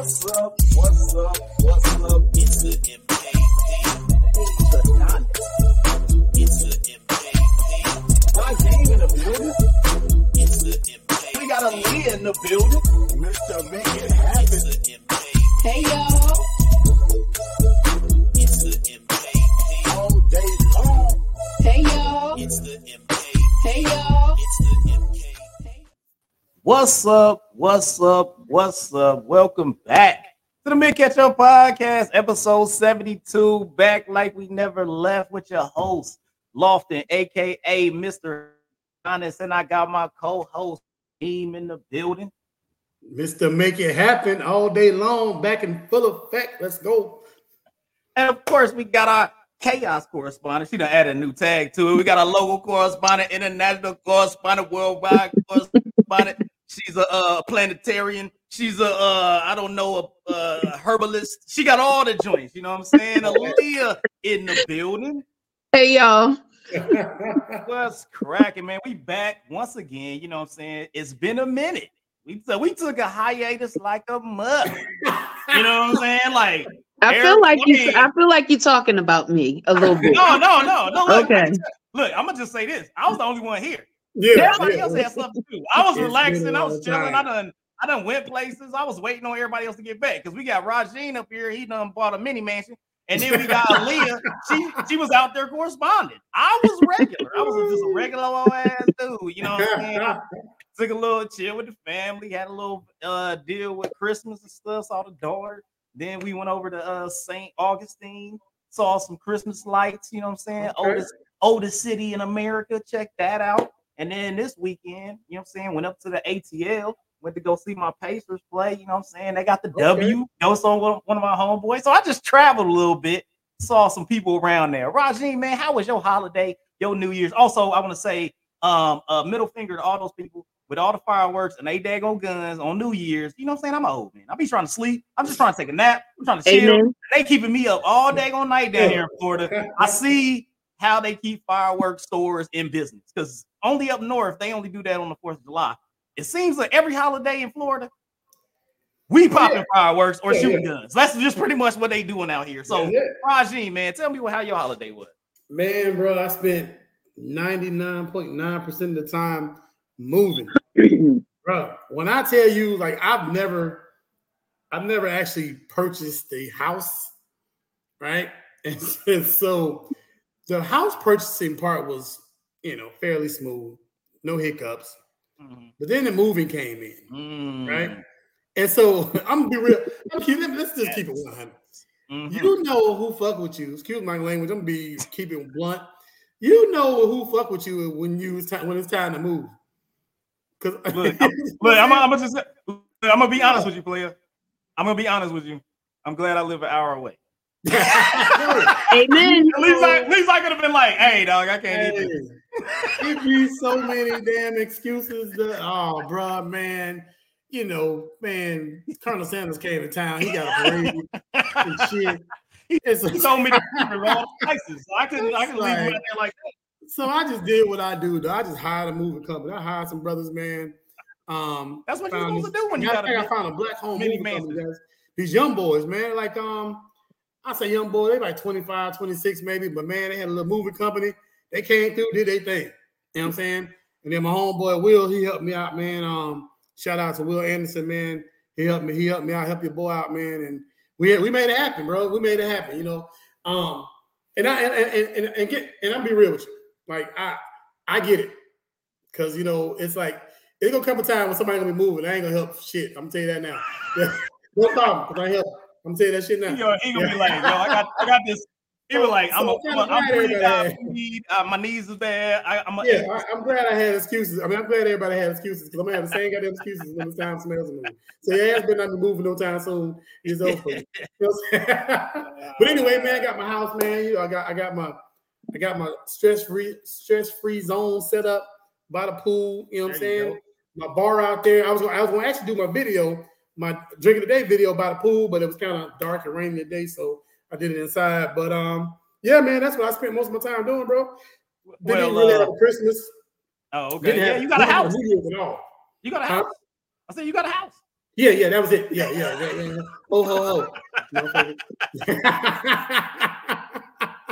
What's up? What's up? What's up? It's the MKP. It's the MKP. My game in the building. It's the MKP. We got a Leah in the building. Mr. Make It Happen. It's the MKP. Hey y'all. It's the MKP. All day long. Hey y'all. It's the MKP. Hey y'all. It's the MKP. What's up? What's up? What's up? Welcome back to the Mint Ketchup Podcast, episode 72. Back like we never left with your host, Lofton, aka Mr. Honest, and I got my co-host team in the building. Mr. Make It Happen all day long, back in full effect. Let's go. And of course, we got our chaos correspondent. She done added a new tag to it. We got our local correspondent, international correspondent, worldwide correspondent. She's a uh, planetarian. She's a uh, I don't know a, a herbalist. She got all the joints. You know what I'm saying? Aaliyah in the building. Hey y'all. What's cracking, man? We back once again. You know what I'm saying? It's been a minute. We so we took a hiatus like a mug. You know what I'm saying? Like I feel like you. mean- I feel like you're talking about me a little bit. no, no, no, no. Look, Okay. Look, I'm gonna just say this. I was the only one here. Yeah, Everybody yeah. else had stuff too. I was It's relaxing. I was chilling. time. I done, I done went places. I was waiting on everybody else to get back because we got Rajeen up here. He done bought a mini mansion, and then we got Aaliyah. She she was out there corresponding. I was regular. I was just a regular old ass dude. You know what I'm saying? I took a little chill with the family. Had a little uh deal with Christmas and stuff. Saw the daughter. Then we went over to uh St. Augustine. Saw some Christmas lights. You know what I'm saying? Okay. Oldest oldest city in America. Check that out. And then this weekend, you know what I'm saying, went up to the ATL, went to go see my Pacers play. You know what I'm saying? They got the Okay. W. Go saw one, one of my homeboys. So I just traveled a little bit, saw some people around there. Rajeen, man, how was your holiday, your New Year's? Also, I want to say um a middle finger to all those people with all the fireworks and they daggone guns on New Year's. You know what I'm saying? I'm an old man. I be trying to sleep. I'm just trying to take a nap. I'm trying to chill. Amen. They keeping me up all day all night down here in Florida. I see how they keep fireworks stores in business because only up north they only do that on the Fourth of July. It seems like every holiday in Florida, we popping fireworks or Yeah, shooting yeah. guns. That's just pretty much what they doing out here. So, That's it. Rajeen, man, tell me what how your holiday was. Man, bro, I spent 99.9% of the time moving. Bro, when I tell you, like, I've never, I've never actually purchased a house, right? And, and so the house purchasing part was, you know, fairly smooth, no hiccups. Mhm. But then the moving came in. Mm. Right. And so I'm gonna be real. I'm let's just keep it 100. Mhm. You know who fuck with you. Excuse my language. I'm gonna be keeping blunt. You know who fuck with you when you it's time when it's time to move. Cause Look, I'm- Look, I'm, I'm gonna just I'm gonna be honest with you, player. I'm gonna be honest with you. I'm glad I live an hour away. Amen. At least I, at least I could have been like, "Hey, dog, I can't eat this." it be so many damn excuses. That, oh, bro, man. You know, man. Colonel Sanders came to town. He got a parade and shit. It's He a- told me to keep it all prices, so I couldn't, I couldn't leave him out there like that. So I just did what I do. Though. I just hired a moving company. I hired some brothers, man. Um, That's what you're supposed to do when you I got think I a found a black home mini moving company. guys. These young boys, man, like um, I say young boy, they like 25, 26 maybe, but man, they had a little movie company. They came through, did their thing. You know what I'm saying? And then my homeboy Will, he helped me out, man. Um, shout out to Will Anderson, man. He helped me. He helped me out. Help your boy out, man. And we we made it happen, bro. We made it happen. You know. Um, and I and and, and, and get and I'll be real with you. Like I I get it, cause you know it's like it's gonna come a time when somebody gonna be moving. I ain't gonna help shit. I'm gonna tell you that now. no problem, cause I help. I'm you that shit now. He gonna, he gonna be like, "Yo, I got, I got this." He was like, "I'm, a, So I'm, a, I'm breathing out everybody- Uh, my knees is bad. I, I'm a, Yeah, I, I'm glad I had excuses. I mean, I'm glad everybody had excuses because I'm gonna have the same goddamn excuses when it's time for somebody else to move. So your ass better not be moving no time soon. It's over. you. You know what I'm saying? but anyway, man, I got my house, man. You know, I got I got my I got my stress free stress free zone set up by the pool. You know what I'm saying? My bar out there. I was gonna, I was gonna actually do my video, my drinking the day video by the pool, but it was kind of dark and rainy today, so I did it inside. But um, yeah, man, that's what I spent most of my time doing, bro. Didn't well, really uh, have a Christmas. oh, okay, Didn't yeah, have- you got a house. New at all. You got a Huh? house. I said you got a house. Yeah, yeah, that was it. Yeah, yeah, yeah, yeah. yeah. Oh, ho, ho.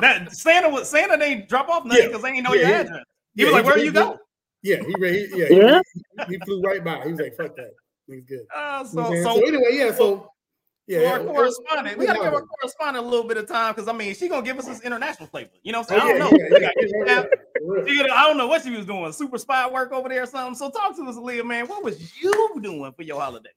That Santa was Santa didn't drop off nothing Yeah. because they didn't know Yeah, your yeah. address. He was like, "Where are you go?" Yeah, he read. Yeah, Yeah. He, he flew right by. He was like, "Fuck that." He's good. Uh, so, what so so anyway, yeah. So yeah, for our correspondent, we it gotta give our correspondent a little bit of time because I mean, she gonna give us this international flavor. You know, what Oh, I'm saying? yeah, don't know. yeah, We yeah, yeah, you yeah, down. for real. She I don't know what she was doing, super spy work over there or something. So talk to us, Leah, man. What was you doing for your holiday?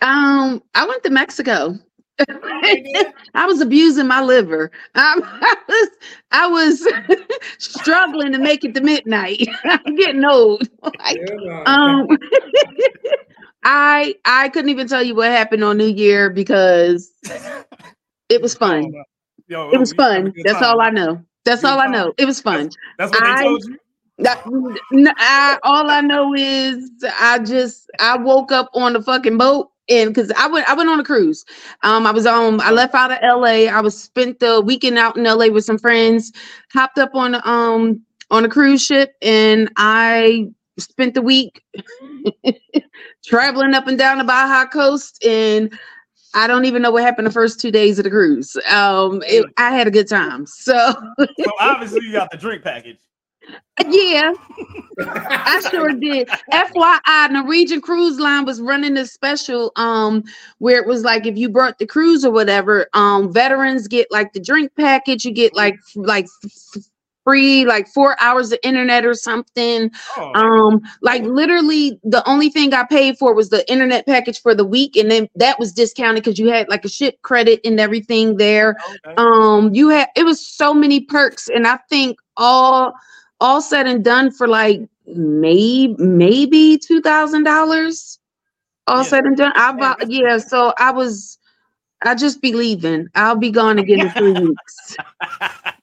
Um, I went to Mexico. I was abusing my liver. Um, I was I was struggling to make it to midnight. I'm getting old. Like, Yeah, um, I I couldn't even tell you what happened on New Year because it was fun. Yo, It was you having a fun. That's all I know. That's all I know. It was fun. That's what they I- told you. That, I, all I know is I just I woke up on the fucking boat and because I went I went on a cruise. Um, I was on I left out of LA. I was spent the weekend out in LA with some friends. Hopped up on um on a cruise ship and I spent the week traveling up and down the Baja Coast and. I don't even know what happened the first two days of the cruise. Um, it, I had a good time. So So obviously you got the drink package. yeah, I sure did. FYI, Norwegian Cruise Line was running a special um where it was like if you brought the cruise or whatever, um veterans get like the drink package, you get like like free like 4 hours of internet or something. Oh, Um like literally the only thing I paid for was the internet package for the week and then that was discounted cuz you had like a ship credit and everything there okay. um you had it was so many perks and i think all all said and done for like maybe maybe two thousand dollars all Yeah. said and done i bought yeah so i was i just be leaving i'll be gone again in three weeks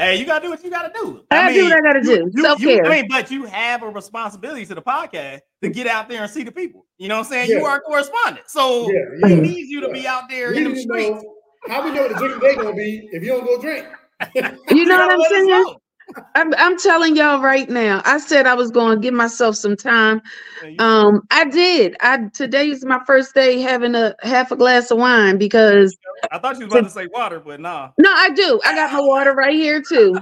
hey, you gotta do what you gotta do. i, do what i gotta do you- you- self-care I mean, but you have a responsibility to the podcast to get out there and see the people. You know what I'm saying? Yeah. You are a correspondent, so yeah, he needs you to be out there We in the need streets. know how we know what the drink they gonna be if you don't go drink. you know what i'm saying know. I'm, I'm telling y'all right now i said i was going to give myself some time um i did i today is my first day having a half a glass of wine because I thought you was about to say water, but nah. No, I do. I got my water right here too.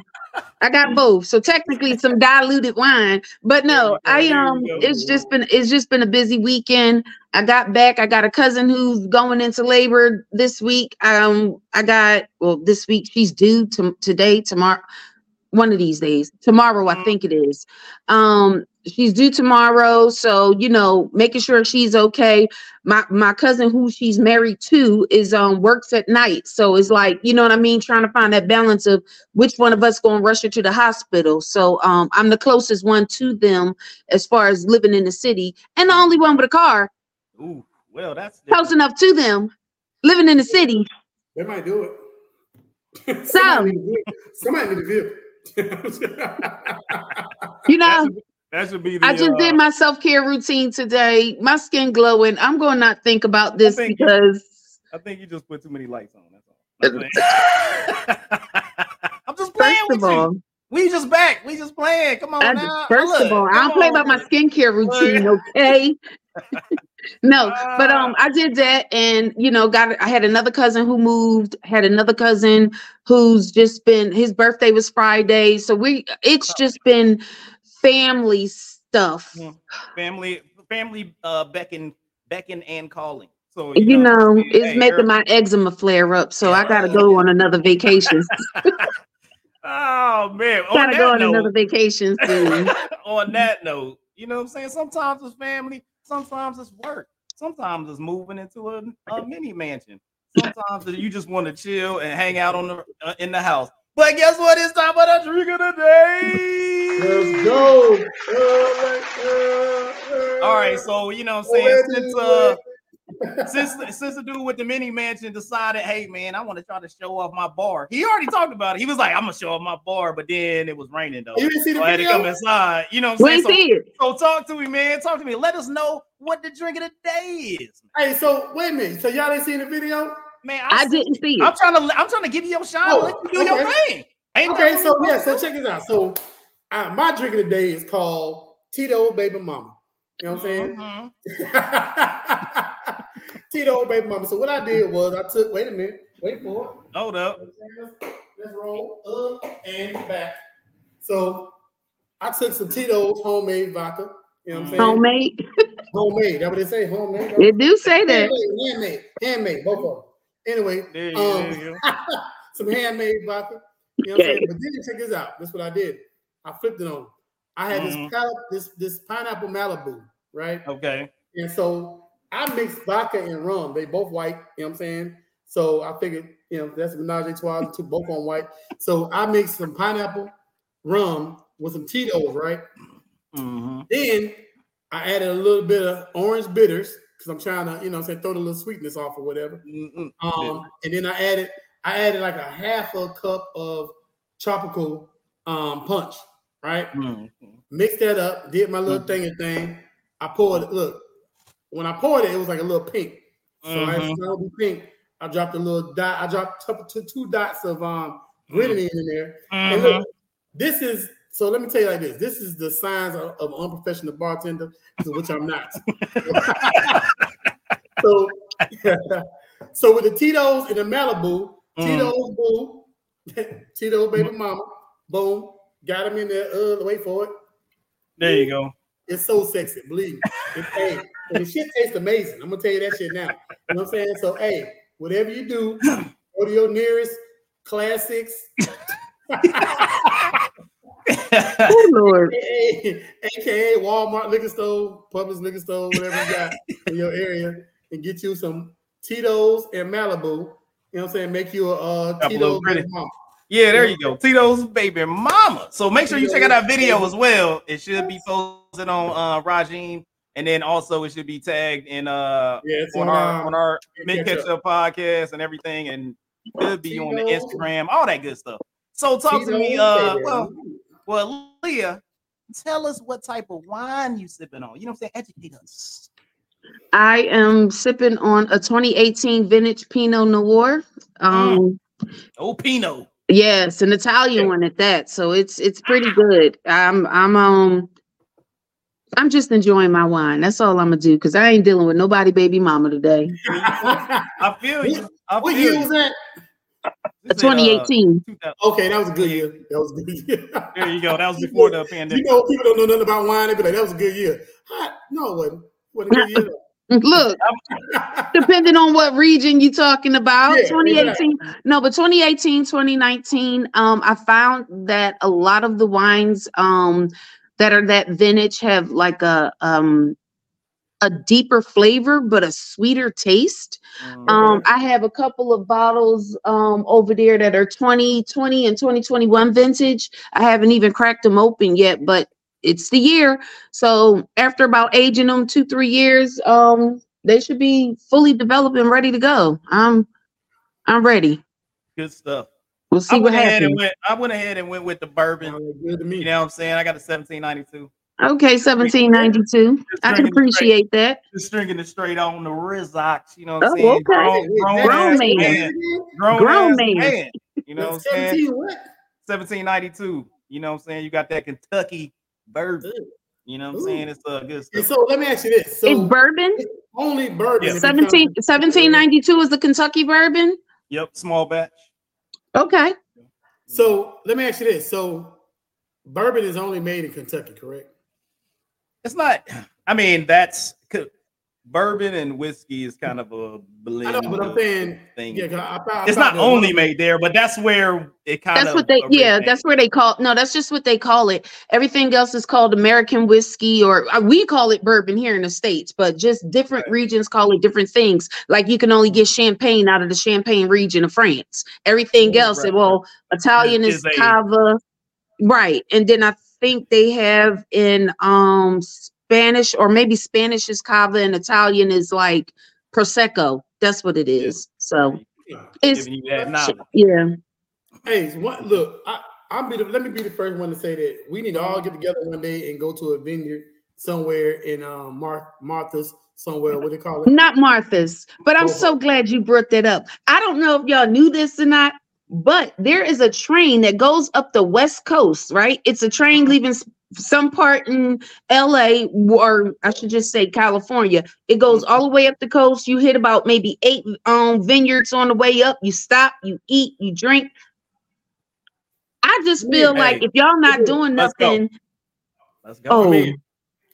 I got both. So technically some diluted wine. But no, There you go, I um it's just been it's just been a busy weekend. I got back. I got a cousin who's going into labor this week. Um I got well this week she's due to today, tomorrow, one of these days. Tomorrow, I think it is. Um she's due tomorrow. So, you know, making sure she's okay my my cousin who she's married to is um works at night so it's like you know what i mean trying to find that balance of which one of us going to rush her to the hospital so um i'm the closest one to them as far as living in the city and the only one with a car Ooh, well, that's close enough to them living in the city They might do it. So- somebody need to do it. Somebody need to do it. you know should, be- that should be the. i just uh, did my self-care routine today my skin glowing i'm going to not think about this think you- because I think you just put too many lights on. That's all. I'm, just playing first with of you. We just back. We just playing. Come on I- now. first Look, of all, I come don't play about my skincare routine, okay? no, but Ah. um, I did that, and you know, got I had another cousin who moved, had another cousin who's just been his birthday was Friday, so we it's just been family stuff. Family, family, uh, beckon, beckon and calling. So You know, hey, it's hey, making my eczema flare up, so I gotta go on another vacation. Oh man, on gotta go on note, another vacation soon. on that note, you know what I'm saying? Sometimes it's family, sometimes it's work, sometimes it's moving into a, a mini mansion. Sometimes you just want to chill and hang out on the uh, in the house. But guess what? It's time for the drink of the day. Let's go. All right, so you know what I'm saying since uh since since the dude with the mini mansion decided, hey man, I want to try to show off my bar. He already talked about it. He was like, I'm gonna show off my bar, but then it was raining though. You didn't see the So I had to come inside. You know what I'm We saying? ain't So, see it. so talk to me, man. Talk to me. Let us know what the drink of the day is. Hey, so wait a minute. So y'all ain't seen the video? Man, I see- didn't see I'm it. trying to I'm trying to give you your shine. Oh, let you do your thing. Ain't Okay, so yeah, you so check this out. So uh, my drink of the day is called Tito Baby Mama. You know what I'm to saying? do? Tito baby mama. So what I did was I took. Wait a minute. Wait for it. Hold up. Let's, let's roll up and back. So I took some Tito's homemade vodka. You know what I'm saying? Homemade. Homemade. That's what they say. Homemade. They do say that. Handmade, handmade, handmade, both of them. Anyway, There you um, go, there you some handmade vodka. You know what I'm Okay. saying? But then check this out. That's what I did. I flipped it on. I had Mhm. this this this pineapple Malibu, right? Okay. And so I mixed vodka and rum. They both white. You know what I'm saying? So I figured, you know, that's menage a trois, two both on white. So I mixed some pineapple rum with some Tito's, right? Mm-hmm. Then I added a little bit of orange bitters because I'm trying to, you know, say throw the little sweetness off or whatever. Mm-mm. Um, and then I added, I added like a half a cup of tropical um punch, right? Mhm. Mixed that up, did my little Mhm. thing and thing. I poured it. Look, when I poured it, it was like a little pink. So Mhm. it's gonna pink, I dropped a little dot. I dropped two, dots of um grenadine in there. Look, this is so. Let me tell you like this. This is the signs of, of unprofessional bartender, which I'm not. so, so with the Tito's and the Malibu, Mm. Tito's boo, Tito's baby mama, boom, got him in there. Uh, wait for it. There you go. It's so sexy, believe me. It's, hey, and the shit tastes amazing. I'm gonna tell you that shit now. You know what I'm saying? So, hey, whatever you do, go to your nearest classics. Oh Lord. AKA, AKA Walmart liquor store, Publix liquor store, whatever you got in your area, and get you some Tito's and Malibu. You know what I'm saying? Make you a uh, Tito's baby mama. Yeah, there you go. Tito's baby mama. So make sure you check out that video as well. It should be posted on uh Rajin, and then also it should be tagged in uh Yeah, it's on on, our um, on our Mid mid Catch catch up podcast and everything, and could be on the Instagram, all that good stuff. So talk to me, uh, well, well, Leah, tell us what type of wine you sipping on. You know what I'm saying? Educate us. I am sipping on a 2018 vintage Pinot Noir. Um, Oh, Pinot. yes, an Italian one at that. So it's it's pretty good. I'm I'm um I'm just enjoying my wine. That's all I'm gonna do because I ain't dealing with nobody baby mama today. I feel you. I what feel year was that? This is, uh, 2018. Okay, that was a good year. That was a good year. There you go. That was before the pandemic. You pandemic. know, people don't know nothing about wine. They be like, "That was a good year." Huh? No, it wasn't. It wasn't a good year. Look, depending on what region you're talking about Yeah, 2018 no but 2018 2019 um i found that a lot of the wines um that are that vintage have like a um a deeper flavor but a sweeter taste. Mm, um i have a couple of bottles um over there that are 2020 and 2021 vintage. I haven't even cracked them open yet but it's the year. So after about aging them two three years um they should be fully developed and ready to go. I'm i'm ready. Good stuff. We'll see I what went ahead and happens went. I went ahead and went with the bourbon. Sounded good to me. You know what I'm saying? I got a 1792. okay 1792 i can drinking it straight. appreciate that Just drinking it straight on the Rizox. You know what I'm Oh, saying? okay. Grown, grown, Grown ass man. man. Grown, Grown man. man. You know what I'm saying? what? 1792. You know what I'm saying? You got that Kentucky bourbon. You know what I'm Ooh. saying? It's uh, good And stuff. so let me ask you this: so it's bourbon only bourbon. Yeah. 17 1792 is the kentucky bourbon Yep, small batch. Okay So let me ask you this: so bourbon is only made in Kentucky, correct? It's not. I mean, that's c- bourbon and whiskey is kind of a blend. I know, but I'm saying, thing. yeah, 'cause I, I, I it's thought not that only made there, but that's where it kind that's of. what they yeah originated. that's where they call no that's just what they call it everything else is called american whiskey or uh, we call it bourbon here in the states but just different Right. regions call it different things like you can only get champagne out of the champagne region of france everything Oh, else right, well italian Is- is, is cava right and then i think they have in um spanish or maybe spanish is cava and italian is like prosecco that's what it is so it's giving you that knowledge. yeah Hey, what, look, I, I'll be the, let me be the first one to say that we need to all get together one day and go to a vineyard somewhere in um, Mar- Martha's somewhere. What do they call it? Not Martha's, but I'm Oh. so glad you brought that up. I don't know if y'all knew this or not, but there is a train that goes up the west coast, right? It's a train leaving some part in LA or I should just say California. It goes all the way up the coast. You hit about maybe eight um vineyards on the way up. You stop, you eat, you drink. I just feel Hey, like if y'all not doing let's go. nothing, Let's go. oh, I'm in.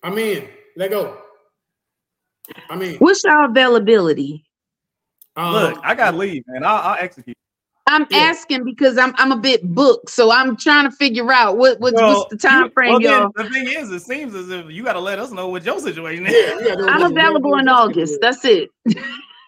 I'm in. Let go. I mean, what's y'all availability? um, Look, I gotta leave, man. I'll, I'll execute. I'm Yeah. asking because I'm I'm a bit booked, so I'm trying to figure out what, what Well, what's the time frame, well, y'all. The thing is, it seems as if you gotta let us know what your situation is. yeah, you I'm available in August. That's it. Like,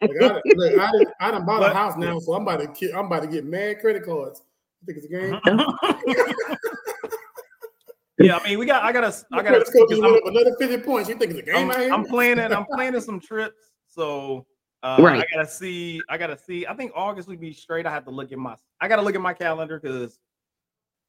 I, done- look, I, done, I done bought But- a house now, so I'm about to ki- I'm about to get mad credit cards. You think it's a game? Uh-huh. yeah, I mean, we got. I gotta. I gotta. Credit score just I'm- went up another 50 points. You think it's a game I'm, out here? I'm planning. I'm planning some trips. So uh, Right. I gotta see. I gotta see. I think August would be straight. I have to look at my. I gotta look at my calendar because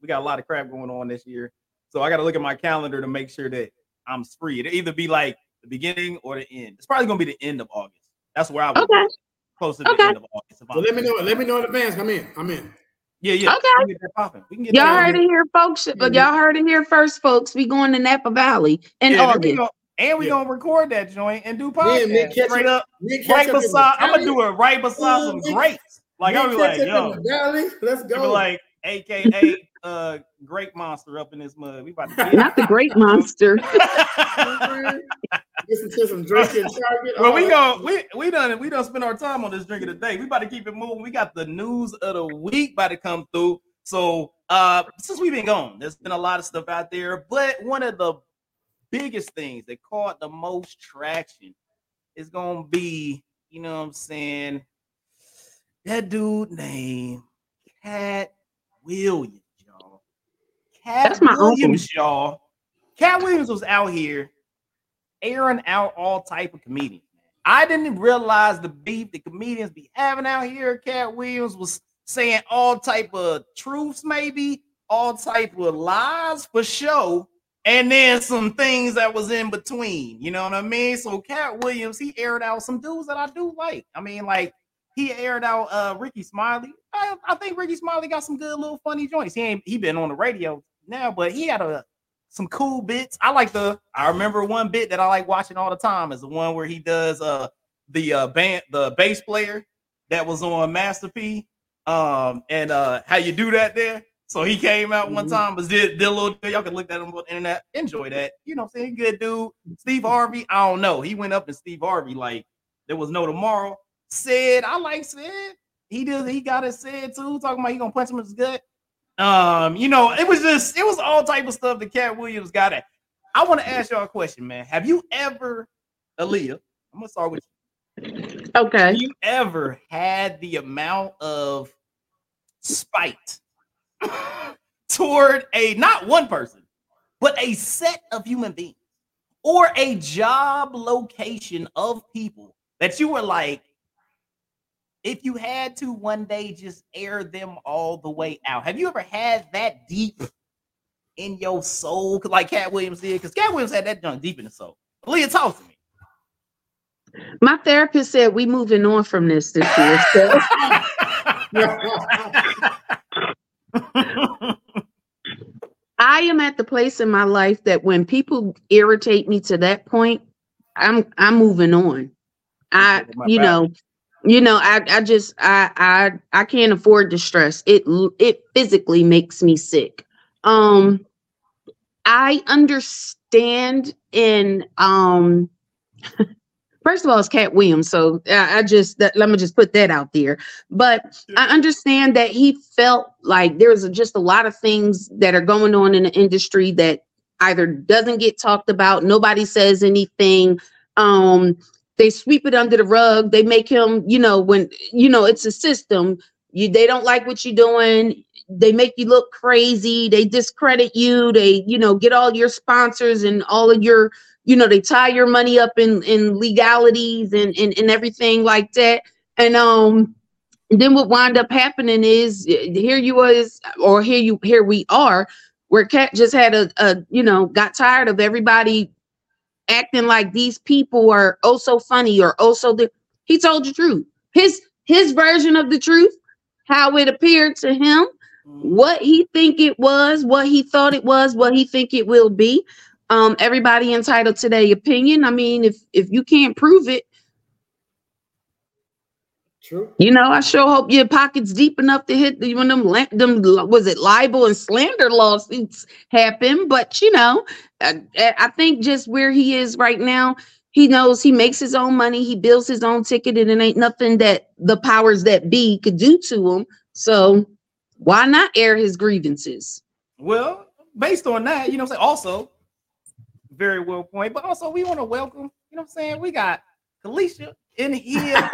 we got a lot of crap going on this year. So I gotta look at my calendar to make sure that I'm free. It'll either be like the beginning or the end. It's probably gonna be the end of August. That's where I would Okay. be, close to the end of August. if so let me know. Let me know in advance. I'm in. I'm in. Yeah, yeah. Okay. We can get that popping. We can get Y'all that. heard it here, folks. But y'all heard it here first, folks. We going to Napa Valley in Yeah, August. gon- and we Yeah. gonna record that joint and do Me and me podcast catch straight up- up, right up beside. I'm gonna do it right beside Ooh, some me- grapes. Like I'll be catch like, up yo, the valley. Let's I'll be go. like, AKA uh grape monster up in this mud. We about to get Not the great monster. Listen to some Drake Target. well, we that. go. We we done we done spend our time on this drink of the day. We about to keep it moving. We got the news of the week about to come through. So uh since we've been gone, there's been a lot of stuff out there, but one of the biggest things that caught the most traction is gonna be, you know what I'm saying, that dude named Katt Williams, y'all. Katt That's my uncle. Williams, y'all. Katt Williams was out here airing out all type of comedians. I didn't realize the beef the comedians be having out here. Katt Williams was saying all type of truths, maybe all type of lies for show, and then some things that was in between. You know what I mean? So Katt Williams, he aired out some dudes that I do like. I mean, like he aired out uh Rickey Smiley. I, I think Rickey Smiley got some good little funny joints. He ain't he been on the radio now, but he had a some cool bits. I like the I remember one bit that I like watching all the time is the one where he does uh the uh band the bass player that was on Master P. Um and uh how you do that there. So he came out one Mhm. time, but did, did a little y'all can look at him on the internet, enjoy that. You know what I'm saying? Good dude. Steve Harvey, I don't know. He went up to Steve Harvey like there was no tomorrow. Said, I like said. He did, he got it said too, talking about he gonna punch him in his gut. Um, you know, it was just it was all type of stuff that Katt Williams got at. I want to ask y'all a question, man. Have you ever, Aaliyah? I'm gonna start with you. Okay. Have you ever had the amount of spite toward a not one person, but a set of human beings or a job location of people that you were like, if you had to one day just air them all the way out? Have you ever had that deep in your soul, like Katt Williams did? Because Katt Williams had that junk deep in the soul. Leah, talk to me. My therapist said we moving on from this this year. So I am at the place in my life that when people irritate me to that point, I'm I'm moving on. I you know, you know, I I just I I I can't afford the stress. It it physically makes me sick. Um I understand in um first of all it's Katt Williams, so I, I just that, let me just put that out there. But I understand that he felt like there's just a lot of things that are going on in the industry that either doesn't get talked about, nobody says anything. Um, they sweep it under the rug. They make him, you know, when you know it's a system. You they don't like what you're doing. They make you look crazy. They discredit you. They, you know, get all your sponsors and all of your, you know, they tie your money up in in legalities and and, and everything like that. And um, and then what wind up happening is uh, here you was or here you here we are where Katt just had a, a you know got tired of everybody acting like these people are oh so funny or oh so the he told the truth his his version of the truth how it appeared to him what he think it was, what he thought it was, what he think it will be. Um, everybody entitled to their opinion. I mean, if if you can't prove it, True. you know, I sure hope your pockets deep enough to hit the when them them was it libel and slander lawsuits happen. But you know, I, I think just where he is right now, he knows he makes his own money, he builds his own ticket, and it ain't nothing that the powers that be could do to him. So why not air his grievances? Well, based on that, you know what I'm saying? Also, very well point. But also, we want to welcome, you know what I'm saying? We got Kalisha in here.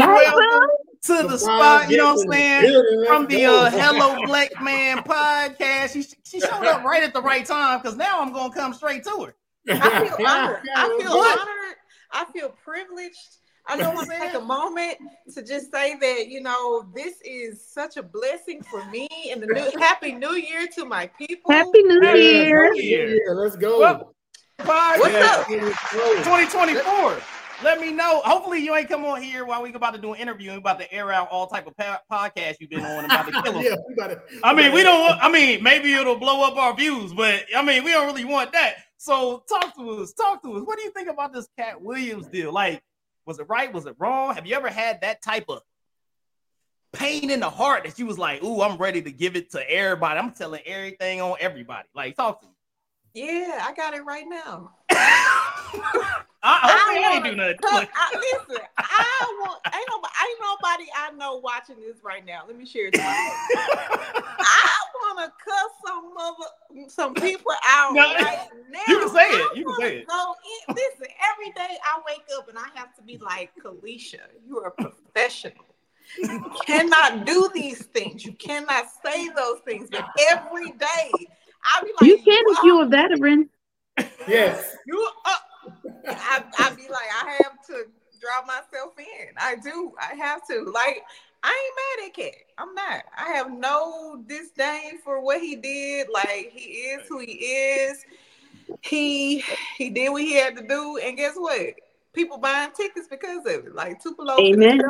welcome to the spot, you know what I'm saying? From the uh, Hello Black Man podcast. She, she showed up right at the right time because now I'm going to come straight to her. I feel honored. I feel honored. I feel privileged. I don't want to take a moment to just say that you know this is such a blessing for me and the new happy new year to my people. Happy New Yeah, Year! Let's go. Well, Podcast What's up? 2024. Let me know. Hopefully, you ain't come on here while we about to do an interview and about to air out all type of pa- podcasts you've been on about to kill 'em. yeah, we gotta, I mean, we don't. Want, I mean, maybe it'll blow up our views, but I mean, we don't really want that. So, talk to us. Talk to us. What do you think about this Katt Williams deal? Like, was it right? Was it wrong? Have you ever had that type of pain in the heart that you was like, "Ooh, I'm ready to give it to everybody. I'm telling everything on everybody." Like, talk to me. Yeah, I got it right now. I, hopefully, I, ain't do nothing. I, listen, I want ain't nobody, ain't nobody I know watching this right now. Let me share it. To. I want to cuss some mother, some people out No, right now. you can say it. You can say it. In. Listen, every day I wake up and I have to be like, Kalisha, you are a professional. You cannot do these things. You cannot say those things. But every day, I be like, You can if "Wow, you're a veteran. yes. you up. I, I be like, I have to draw myself in. I do. I have to. Like, I ain't mad at Katt. I'm not. I have no disdain for what he did. Like, he is who he is. He he did what he had to do, and guess what? People buying tickets because of it. Like Tupelo. Amen.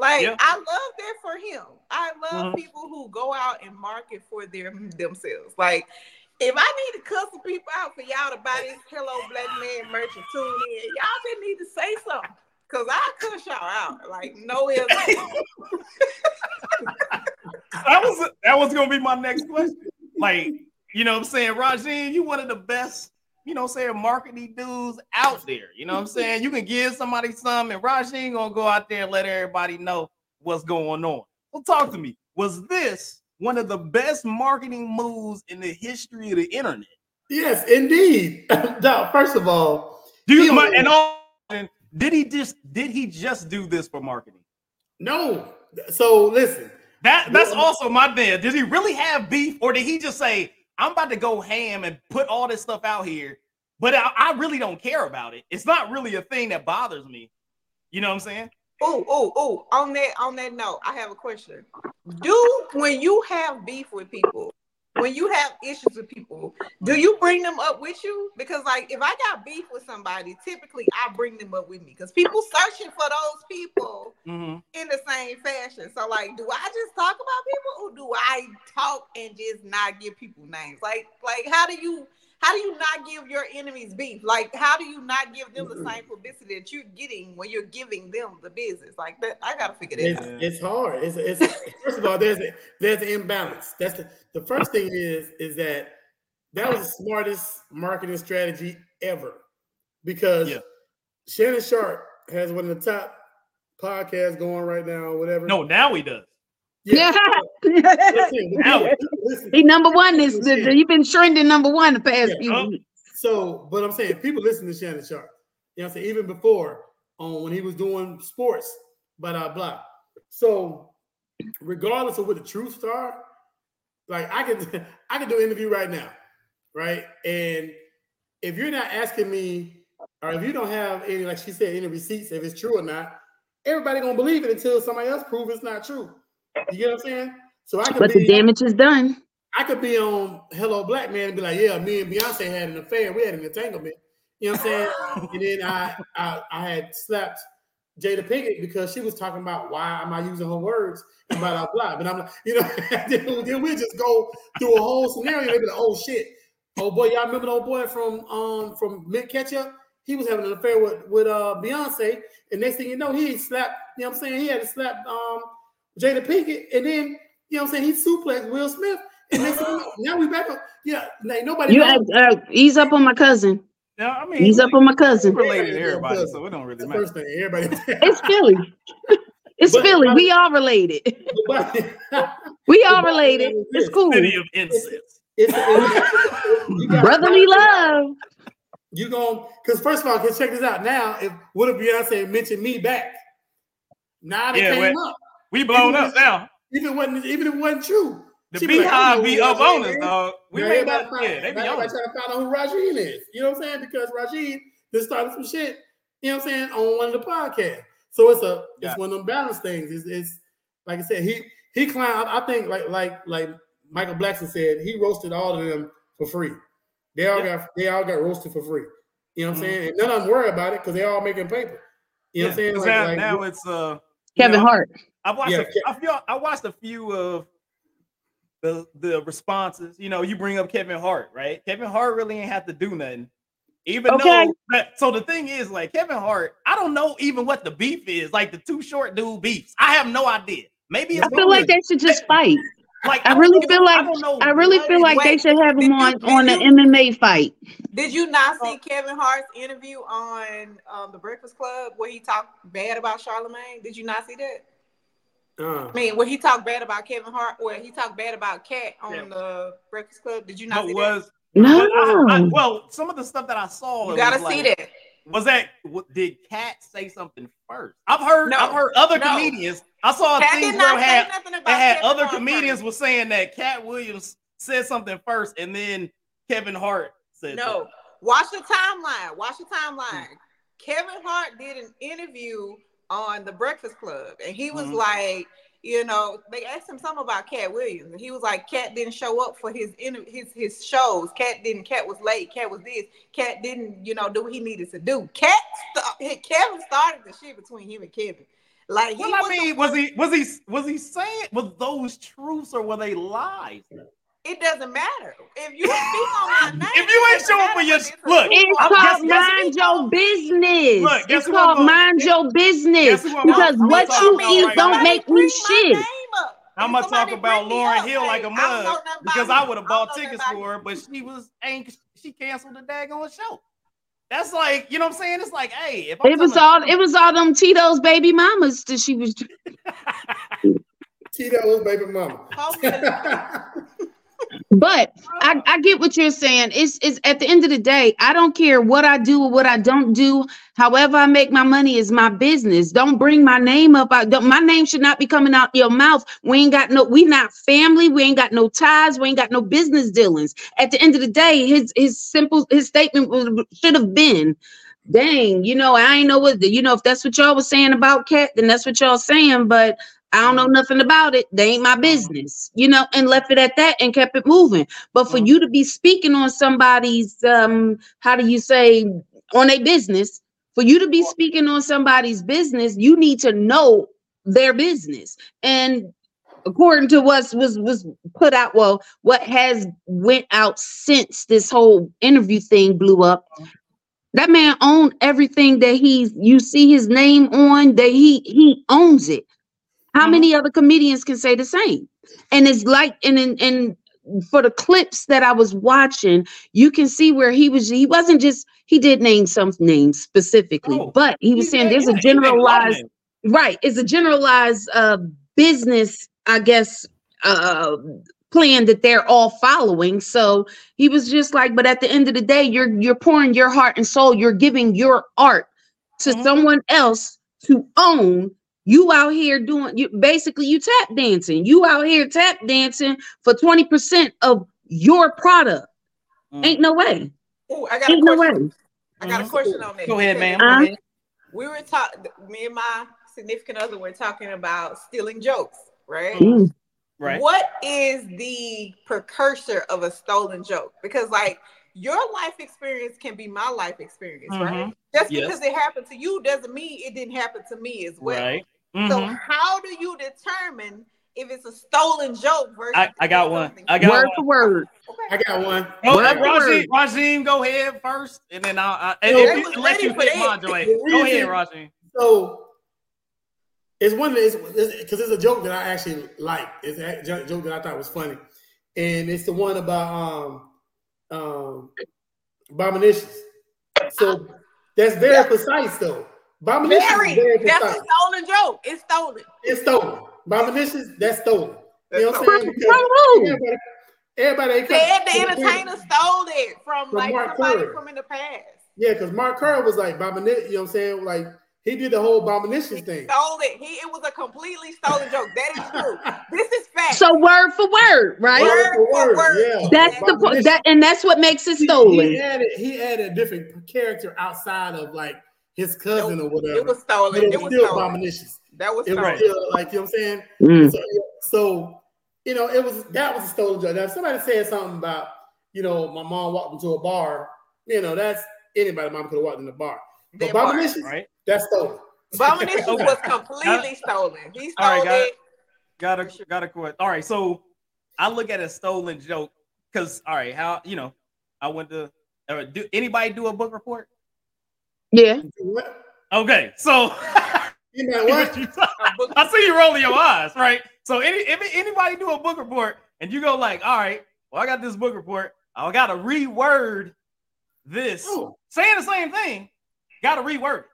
Like Yeah. I love that for him. I love Mhm. people who go out and market for their themselves. Like if I need to cuss some people out for y'all to buy this Hello Black Man merch and tune in, y'all just need to say something. Cause I cuss y'all out. Like no ifs. that was that was gonna be my next question. Like, you know what I'm saying, Rajin, you one of the best, you know what I'm saying, marketing dudes out there. You know what I'm saying? You can give somebody some, and Rajin gonna go out there and let everybody know what's going on. Well, talk to me. Was this one of the best marketing moves in the history of the internet? Yes, indeed. Now, first of all, Do you my, and all did he just did he just do this for marketing? no. So listen, That that's also my thing. Did he really have beef, or did he just say, "I'm about to go ham and put all this stuff out here"? But I, I really don't care about it. It's not really a thing that bothers me. You know what I'm saying? Oh, oh, oh. On that, on that note, I have a question. Do when you have beef with people, when you have issues with people, do you bring them up with you? Because like if I got beef with somebody, typically I bring them up with me because people searching for those people Mm-hmm. in the same fashion. So like, do I just talk about people or do I talk and just not give people names? Like, like how do you how do you not give your enemies beef? Like, how do you not give them the same publicity that you're getting when you're giving them the business? Like that, I gotta figure that it's, out. it's hard. It's, it's first of all, there's a, there's an imbalance. That's the, the first thing is is that that was the smartest marketing strategy ever because Yeah. Shannon Sharpe has one of the top podcasts going right now, or whatever. No, now he does. yeah. Listen, Now it- listen, he number one is the he been trending number one the past Yeah. few Oh. weeks. So, but I'm saying people listen to Shannon Sharpe. You know I'm saying? Even before on when he was doing sports, blah blah blah. So, regardless of what the truths are, like I can I can do an interview right now, right? And if you're not asking me, or if you don't have any, like she said, any receipts, if it's true or not, everybody gonna believe it until somebody else proves it's not true. You get what I'm saying? So I could But be the damage is done. I could be on Hello Black Man and be like, yeah, me and Beyonce had an affair. We had an entanglement. You know what I'm saying? and then I, I I had slapped Jada Pinkett because she was talking about why am I using her words and blah blah blah. But I'm like, you know, then, then we just go through a whole scenario. They be like, oh shit, oh boy, y'all remember the old boy from um from Mint Ketchup? He was having an affair with with uh Beyonce, and next thing you know, he slapped. You know what I'm saying? He had to slap um Jada Pinkett, and then you know what I'm saying? He suplexed Will Smith, and next thing you know, now we back up. Yeah, like nobody. You knows. uh, uh, ease up on my cousin. Yeah, I mean, he's up on my cousin. we related to everybody, so it don't really the matter. first thing everybody. It's Philly. It's But- Philly. We all related. We all related. It's cool. City of incense. it's, it's- Brotherly love. You going because first of all, cause check this out. Now, if what if Beyonce mentioned me back? Now they Yeah, came well, up. We blown up now. Even if it wasn't even if it wasn't true. The She be like, beehive be know up on us, is. dog. We Now may everybody not, find- yeah, they be on everybody us. trying to find out who Rasheen is. You know what I'm saying? Because Rasheen just started some shit. You know what I'm saying on one of the podcasts. So it's a Yeah. it's one of them balance things. It's, it's like I said, he he climbed. I think like like like Michael Blackson said, he roasted all of them for free. They all Yeah. got they all got roasted for free. You know what I'm Mhm. saying? And none of them worry about it because they all making paper. You know what I'm saying? 'cause Like- now, like- now it's uh you Kevin know, Hart. I watched Yeah, a, I feel I watched a few of the the responses. You know, you bring up Kevin Hart, right? Kevin Hart really ain't have to do nothing. Even Okay. though so the thing is like Kevin Hart, I don't know even what the beef is, like the two short dude beefs. I have no idea. Maybe it's I feel like they should just fight. like I don't really know- feel like- don't know I really feel like is. they should have did him you- on did on an MMA fight. Did you not Oh. see Kevin Hart's interview on um, the Breakfast Club where he talked bad about Charlemagne? Did you not see that? Uh, I mean, when he talked bad about Kevin Hart, where he talked bad about Katt on Yeah. the Breakfast Club. Did you not But see was No. I- I- well, some of the stuff that I saw, You gotta see like- that. Was that what, did Katt say something first? I've heard No. I've heard other No. comedians. I saw Katt things did where not it say had about had Kevin other Hart comedians first. was saying that Katt Williams said something first, and then Kevin Hart said No, something. watch the timeline. Watch the timeline. Kevin Hart did an interview on the Breakfast Club, and he was Mhm. like, you know, they asked him something about Katt Williams, and he was like, Katt didn't show up for his inter- his his shows. Katt didn't. Katt was late. Katt was this. Katt didn't, you know, do what he needed to do. Katt, st- Kevin started the shit between him and Kevin. Like he Well, I was the mean, was he was he was he saying was those truths or were they lies? It doesn't matter if you speak on my name. If you ain't it showing for your- whether look, It's or I'm- not. called guess- guess- mind your business. Look, guess it's who I'm called gonna- mind your business Guess who I'm because I'm what you eat right don't now. make Somebody you bring my shit. I'm gonna talk about Lauren up, Hill like a hey, I don't know mug because I would have bought tickets for her, but she was ain't she canceled the daggone show. That's like, you know what I'm saying? It's like, hey, if I'm It was all it was all them Tito's baby mamas that she was Tito's baby mama. But I, I get what you're saying. It's it's at the end of the day, I don't care what I do or what I don't do. However, I make my money is my business. Don't bring my name up. I don't, my name should not be coming out your mouth. We ain't got no, we not family. We ain't got no ties. We ain't got no business dealings. At the end of the day, his his simple his statement should have been, dang, you know, I ain't know what you know, if that's what y'all was saying about Katt, then that's what y'all saying. But I don't know nothing about it. They ain't my business, you know, and left it at that and kept it moving. But for Mhm. you to be speaking on somebody's um, how do you say on a business, for you to be speaking on somebody's business, you need to know their business. And according to what was was put out, well, what has went out since this whole interview thing blew up, that man owned everything that he's you see his name on, that he he owns it. How Mhm. many other comedians can say the same? And it's like, and and, and for the clips that I was watching, you can see where he was. He wasn't just he did name some names specifically, Oh, but he was saying there's yeah, a he made lot of generalized right. It's a generalized uh business, I guess, uh plan that they're all following. So he was just like, but at the end of the day, you're you're pouring your heart and soul, you're giving your art to Mhm. someone else to own. You out here doing you basically you tap dancing. You out here tap dancing for 20% of your product. Mhm. Ain't no way. Ooh, I got a Ain't no question. way. I got a Mhm. question on that. Go ahead, because ma'am. Uh, ahead. We were talking. Me and my significant other were talking about stealing jokes, right? Mm. Right. What is the precursor of a stolen joke? Because like your life experience can be my life experience, right? Mhm. Just Yes. because it happened to you doesn't mean it didn't happen to me as well. Right. So Mhm. how do you determine if it's a stolen joke versus I, I got one. I got Word one. for word. I got one. Oh, Word for. Rajim, Rajim, go ahead first, and then I'll, I, and No, if you was let you for pick modulate. Go ahead, reason- Rajim. So it's one because it's, it's a joke that I actually like. It's a joke that I thought was funny, and it's the one about um um abominations. So that's very precise though. Abominations Very. is very That's precise. a stolen joke. It's stolen. It's stolen. Abominations that's stolen. You know what I'm saying? from Because who? everybody, everybody ain't Said the entertainer stole it from From like Mark somebody Curry. from in the past. Yeah, because Mark Curry was like abomination. You know what I'm saying? Like he did the whole abominations thing. Stole it. He it was a completely stolen joke. That is true. This is fact. So word for word, right? Word for Word, word. yeah. That's the po- Abomination. that, and that's what makes it He- stolen. He added he added a different character outside of like his cousin or whatever. It was stolen. but it It was was still stolen. abominations. That was It was still like you know what I'm saying. Mm. So, so you know it was that was a stolen joke. Now if somebody said something about you know my mom walked into a bar, you know that's anybody mom could have walked in the bar. But That part. Right. that's stolen. Abominations Okay. was completely stolen. He stole All right, got it. it. Got a got a quit. All right, so I look at a stolen joke because all right, how you know I went to uh, do anybody do a book report? Yeah. What? Okay, so Anybody what? A book- I see you rolling your eyes, right? So any if anybody do a book report and you go like, all right, well I got this book report, I got to reword this, Oh. saying the same thing, got to reword. it.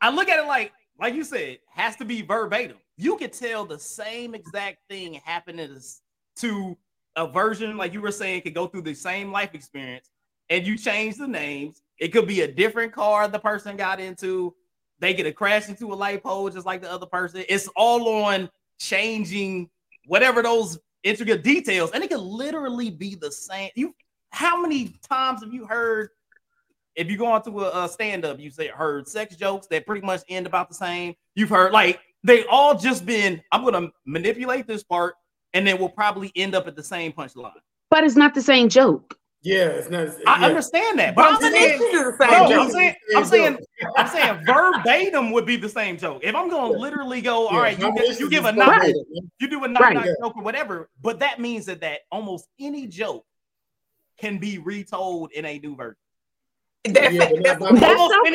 I look at it like, like you said, has to be verbatim. You could tell the same exact thing happening as- to a version, like you were saying, could go through the same life experience, and you change the names. It could be a different car the person got into. They could have crashed into a light pole just like the other person. It's all on changing whatever those intricate details, and it could literally be the same. You, how many times have you heard? If you go onto a, a stand-up, you say heard sex jokes that pretty much end about the same. You've heard like they all just been. I'm gonna manipulate this part, and then we'll probably end up at the same punchline. But it's not the same joke. Yeah, it's not. I yeah. understand that, but I'm saying, Abominations is no, I'm saying, I'm saying, I'm saying verbatim would be the same joke. If I'm gonna literally go, all Yeah, right, you, abominations you give a knock, verbatim. you do a knock Right. knock Yeah. joke or whatever, but that means that that almost any joke can be retold in a new version. That's, Yeah, but that's, not- That's okay.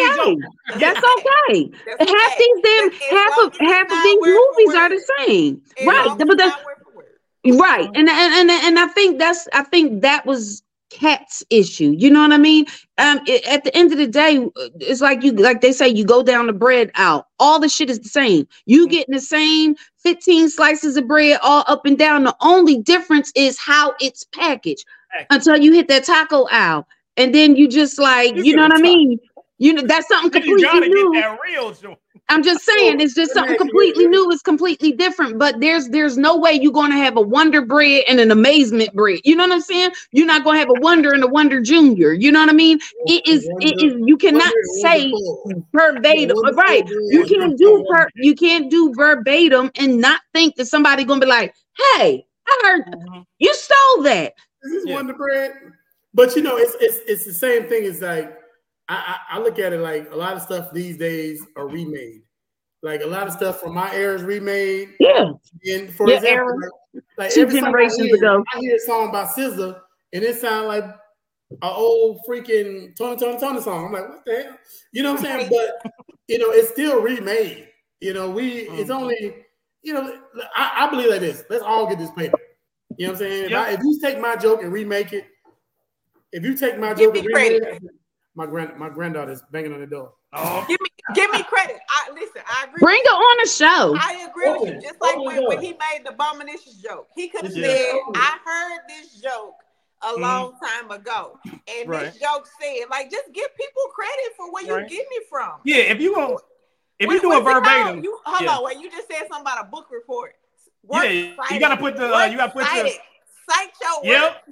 That's okay. that's Half fact. these damn As half of half of these movies are the same. Right. But it's the, word word. right. And, and and and I think that's I think that was Katt's issue. You know what I mean? Um it- at the end of the day, it's like you like they say you go down the bread out. All the shit is the same. You Mhm. getting the same 15 slices of bread all up and down. The only difference is how it's packaged until you hit that taco aisle. And then you just like, You you know what I mean? You know, that's something you completely gotta new. get that real. I'm just saying, it's just something completely new. It's completely different. But there's there's no way you're gonna have a Wonder Bread and an Amazement Bread. You know what I'm saying? You're not gonna have a Wonder and a Wonder Junior. You know what I mean? It is. It is. You cannot say verbatim. Uh, right? You can't do per. You can't do verbatim and not think that somebody gonna be like, "Hey, I heard mm-hmm. you stole that." This is Yeah. Wonder Bread. But you know, it's it's it's the same thing as like I, I I look at it like a lot of stuff these days are remade. Like a lot of stuff from my era is remade. Yeah. And for Your example, era. like, like Two every song I generations hear, ago. I hear a song by SZA and it sounds like an old freaking Tony! Toni! Toné! song. I'm like, what the hell? You know what I'm saying? But you know, it's still remade. You know, we it's Mhm. only you know I, I believe like this. Let's all get this paper. You know what I'm saying? If, I, if you take my joke and remake it, if you take my Give joke and remake credit. it, my grand my granddaughter's banging on the door. Oh, Give me give me credit. I listen, I agree. Bring her on the show. I agree with you. Just like Open when, when he made the abominations joke, he could have Yeah. said, Open. "I heard this joke a Mhm. long time ago," and Right. this joke said, "Like, just give people credit for where Right. you getting it from." yeah. If you going if What- you do a what's it called? verbatim, you hold yeah. on, wait. You just said something about a book report. Yeah, you gotta put the, uh, you gotta put your- cite your work. Yep.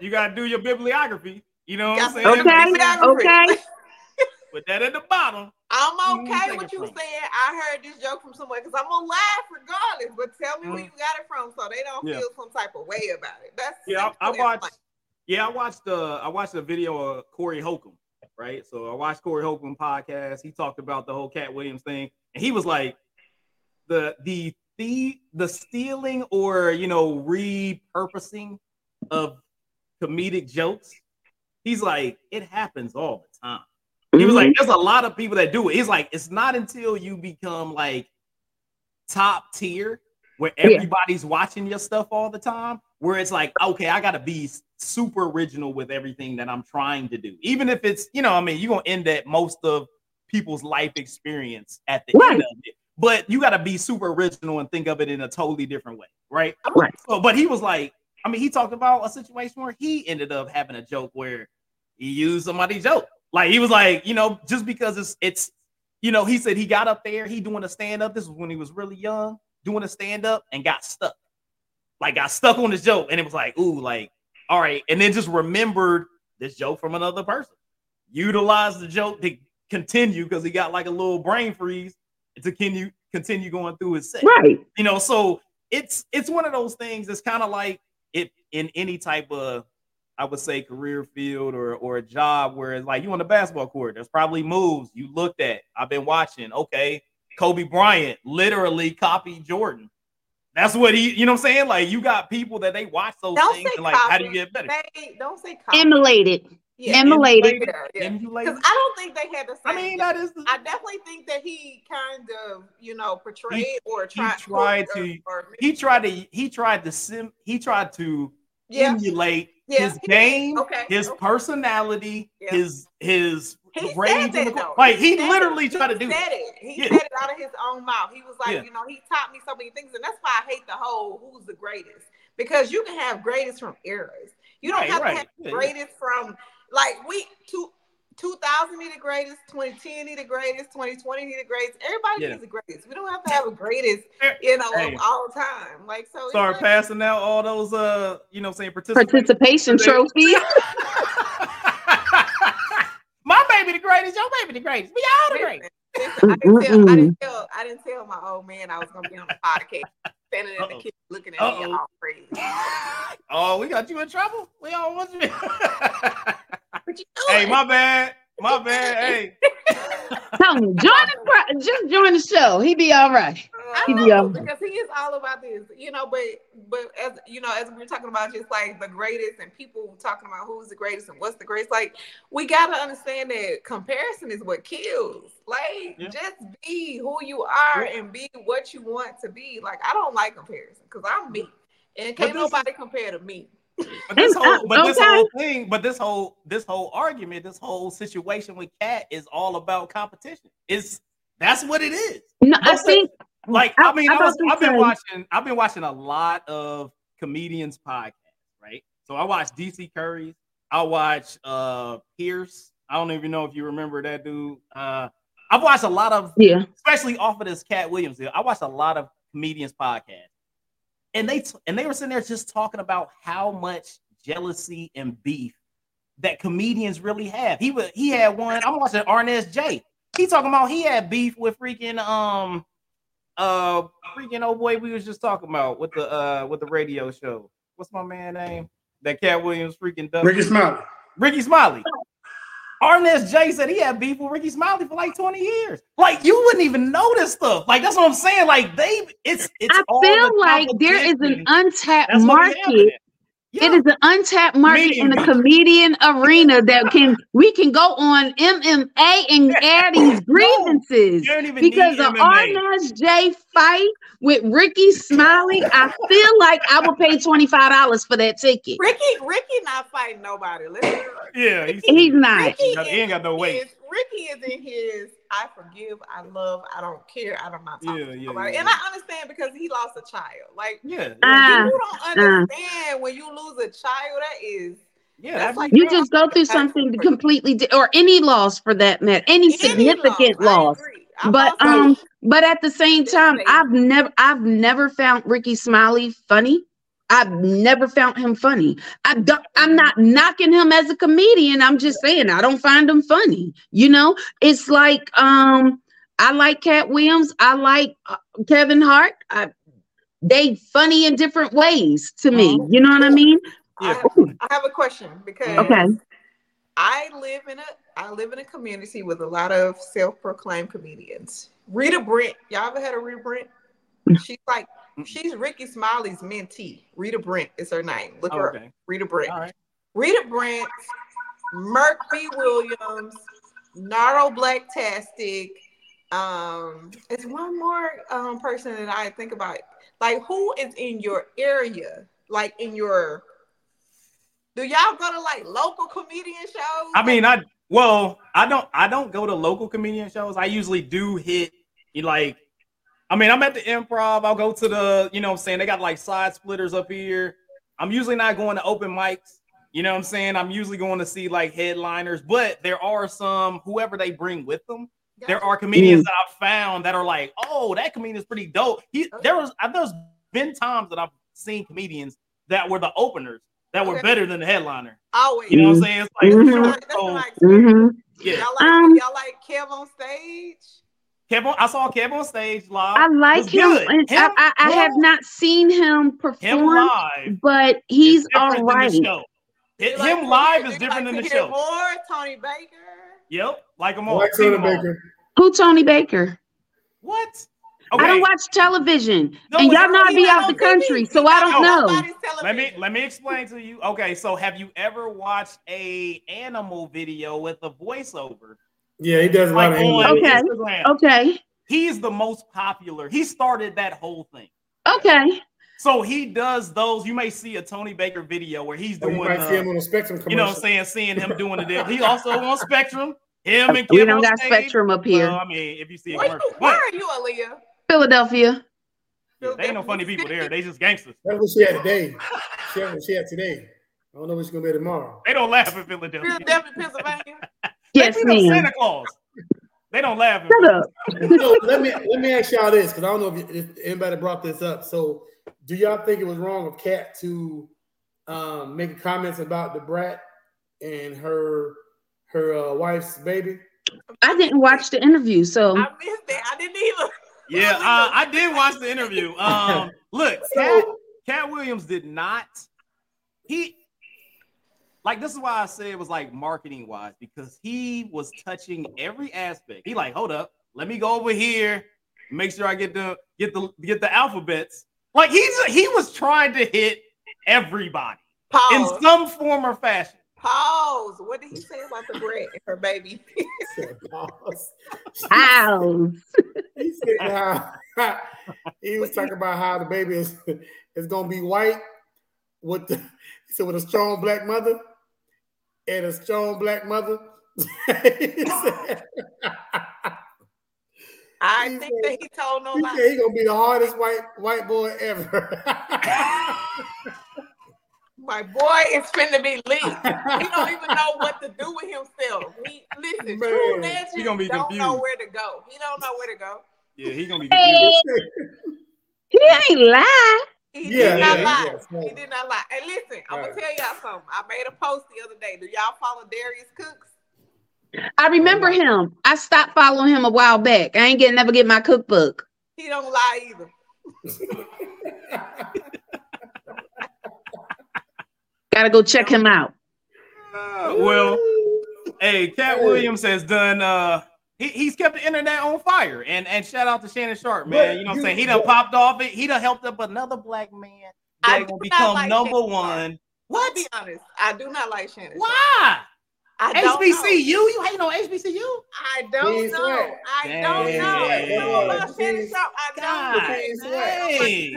You gotta do your bibliography. You know what I'm saying? to Okay. Make Okay. Put that at the bottom. I'm okay with you from? saying I heard this joke from somewhere because I'm gonna laugh regardless. But tell me where Mm. you got it from so they don't Yeah. feel some type of way about it. That's Yeah, I, I watched. plain. Yeah, I watched uh I watched a video of Corey Holcomb, right? So I watched Corey Holcomb podcast. He talked about the whole Katt Williams thing, and he was like, the the the the stealing or you know repurposing of comedic jokes. He's like, it happens all the time. He was like, mm-hmm. there's a lot of people that do it. He's like, it's not until you become like top tier where Yeah. everybody's watching your stuff all the time, where it's like, okay, I gotta be super original with everything that I'm trying to do. Even if it's, you know, I mean, you're gonna end at most of people's life experience at the Right. end of it. But you gotta be super original and think of it in a totally different way, right? Right. So, but he was like, I mean, he talked about a situation where he ended up having a joke where he used somebody's joke. Like he was like, you know, just because it's it's, you know, he said he got up there, he doing a stand up. This was when he was really young, doing a stand up and got stuck. Like got stuck on this joke, and it was like, ooh, like, all right, and then just remembered this joke from another person. Utilized the joke to continue because he got like a little brain freeze to continue continue going through his set Right. you know so it's it's one of those things that's kind of like it in any type of i would say career field or or a job where it's like you on the basketball court there's probably moves you looked at i've been watching okay kobe bryant literally copied jordan that's what he you know what i'm saying like you got people that they watch those Don't things say and like how do you get better Say, don't say copy. Emulated. Yeah. Emulated. Yeah, yeah. Because I don't think they had the same. i mean that is the, I definitely think that he kind of, you know, portrayed or tried, tried or- to- or- he tried to he tried to sim he tried to yeah, emulate Yeah, his game, Okay, his okay. personality, Yeah. his his He rage the that, court. though. Like He he literally it. tried to do said it. He Yeah. said it out of his own mouth. He was like, you know, he taught me so many things, and that's why I hate the whole "who's the greatest" because you can have greatest from eras. You don't Right, have right. to have greatest from like we two. 2000 need the greatest, 2010 need the greatest, 2020 need the greatest. Everybody Yeah. needs the greatest. We don't have to have a greatest, Eh, you know, Hey. all the time. Like so. Start like- passing out all those uh, you know, saying participation. Participation trophies. My baby the greatest, your baby the greatest. We all the greatest. Listen, I, didn't tell, I didn't tell I didn't tell my old man I was gonna be on the podcast, standing in the kitchen looking at me Uh-oh. all crazy. Oh, we got you in trouble. We all want you hey, my bad. My bad. Hey. Tell me, join the just join the show. He be all right. I He be know all- because he is all about this, you know. But but as you know, as we we're talking about just like the greatest and people talking about who's the greatest and what's the greatest, like we gotta understand that comparison is what kills. Like Yeah. just be who you are and be what you want to be. Like I don't like comparison because I'm me, and can't this is- nobody compare to me. But this whole, but this whole thing, but this whole, this whole argument, this whole situation with Katt is all about competition. It's that's what it is. No, I think Like I- I, mean, I was, I've been watching, I've been watching a lot of comedians podcasts, right? So I watch DC Curry's, I watch uh Pierce. I don't even know if you remember that dude. Uh, I've watched a lot of yeah. especially off of this Katt Williams deal. I watched a lot of comedians podcasts, and they t- and they were sitting there just talking about how much jealousy and beef that comedians really have. He was he had one. I'm watching Arnez J. He talking about he had beef with freaking um uh freaking old boy we was just talking about with the uh with the radio show. What's my man name? That Katt Williams freaking does. Rickey Smiley. Rickey Smiley. Arnez J said he had beef with Rickey Smiley for like 20 years. Like you wouldn't even know this stuff. Like that's what I'm saying. Like they it's it's I all feel the like there is an untapped market. Happening. Yeah. It is an untapped market Comedian in the comedian arena that can we can go on MMA and air these grievances. You Because of the Arnez J fight with Rickey Smiley, I feel like I would pay twenty five dollars for that ticket. Rickey, Rickey not fighting nobody. Listen, Yeah, he's, He's not. Rickey He ain't got no is- weight. Is- Rickey is in his I forgive, I love, I don't care, I don't not talking Yeah, to yeah, nobody. yeah, And yeah. I understand because he lost a child. Like yeah, Ah. yeah, you don't understand when you lose a child, that is yeah. that's That's like- You just go through something completely di- or any loss for that matter, any significant I loss. But um, but at the same time, I've never I've never found Rickey Smiley funny. I've never found him funny. I don't, I'm not knocking him as a comedian. I'm just saying I don't find him funny. You know, it's like um, I like Katt Williams. I like uh, Kevin Hart. I, they funny in different ways to me. Mhm. You know what I mean? I, Yeah. have, I have a question because Okay. I live in a I live in a community with a lot of self-proclaimed comedians. Rita Brent, y'all ever had a Rita Brent? She's like she's Rickey Smiley's mentee. Rita Brent is her name. Look Oh, her up. okay. Rita Brent. All right. Rita Brent, Murphy Williams, Nardo Black Tastic. Um, it's one more um person that I think about. Like, who is in your area? Like in your do y'all go to like local comedian shows? I mean, I well, I don't I don't go to local comedian shows. I usually do hit you like I mean, I'm at the improv. I'll go to the, you know what I'm saying? They got like side splitters up here. I'm usually not going to open mics. You know what I'm saying? I'm usually going to see like headliners, but there are some whoever they bring with them. There are comedians that I've found that are like, oh, that comedian is pretty dope. He there was there's been times that I've seen comedians that were the openers that were Okay. better than the headliner. always. You know what I'm saying? It's like Mhm. you know, That's so, my experience. hmm yeah. Y'all like Um, y'all like Kev on stage? Kevin, I saw Kevin on stage live. I like was him, Him- I, I, I have not seen him him perform, live. but is he's all different right. than the show. Him You live is different like than the show. More Tony Baker. Yep, like him all. White Sing Tony 'em all. Baker. Who Tony Baker? What? I don't watch television, No, and y'all not be out the country, TV. so I don't on know. let me let me explain to you. Okay, so have you ever watched a animal video with a voiceover? Yeah, he does a lot Like of on animals. Okay. Instagram. Okay, He's the most popular. He started that whole thing. okay. So he does those. You may see a Tony Baker video where he's Or doing, you might uh, see him on the Spectrum commercial. you know, what I'm saying, seeing him doing the deal. He also on Spectrum. Him and We Kim don't got stage. Spectrum up here, Well, I mean, if you see a Where, you, where are you, Aaliyah? Philadelphia. yeah, they ain't no funny people there. They just gangsters. That's what she had today. She had what she had today. I don't know what she's gonna be tomorrow. They don't laugh in Philadelphia. Philadelphia, Pennsylvania. Yes, they beat up ma'am. Santa Claus. They don't laugh. In Shut up. so let me let me ask y'all this because I don't know if, if anybody brought this up. So, do y'all think it was wrong of Katt to um, make comments about Da Brat and her her uh, wife's baby? I didn't watch the interview, so I missed that. I didn't either. Yeah, uh, I did watch the interview. Um, look, Katt, Katt Williams did not. He like this is why I say it was like marketing wise because he was touching every aspect. He like, hold up, let me go over here, make sure I get the get the get the alphabets. Like he's he was trying to hit everybody in some form or fashion. Pause. What did he say about the bread and her baby? Pause. ow. He said how- he was talking about how the baby is is gonna be white with the he said with a strong black mother and a strong black mother. I He think said- that he told no he lie. said he gonna be the hardest white white boy ever. My boy is finna be lit. He don't even know what to do with himself. He listen, true Man, legends he gonna be don't know where to go. He don't know where to go. Yeah, he gonna be confused. He ain't lie. He Yeah, did not yeah, lie. yeah, yeah. He did not lie. And listen, I'm gonna tell y'all something. I made a post the other day. Do y'all follow Darius Cooks? I remember him. I stopped following him a while back. I ain't getting never get my cookbook. He don't lie either. Gotta go check him out. Uh, well, hey, Katt Williams has done. uh he, He's kept the internet on fire, and and shout out to Shannon Sharpe, man. But you know what I'm saying? He done but- popped off it. He done helped up another black man I that do gonna become like number Shannon one. I'll What? be honest. I do not like Shannon. Why? I don't know. HBCU? You hating on HBCU? I don't He's know. swag. I don't know. Dang. You know about Shannon Sharpe? I don't. He's swag. hey,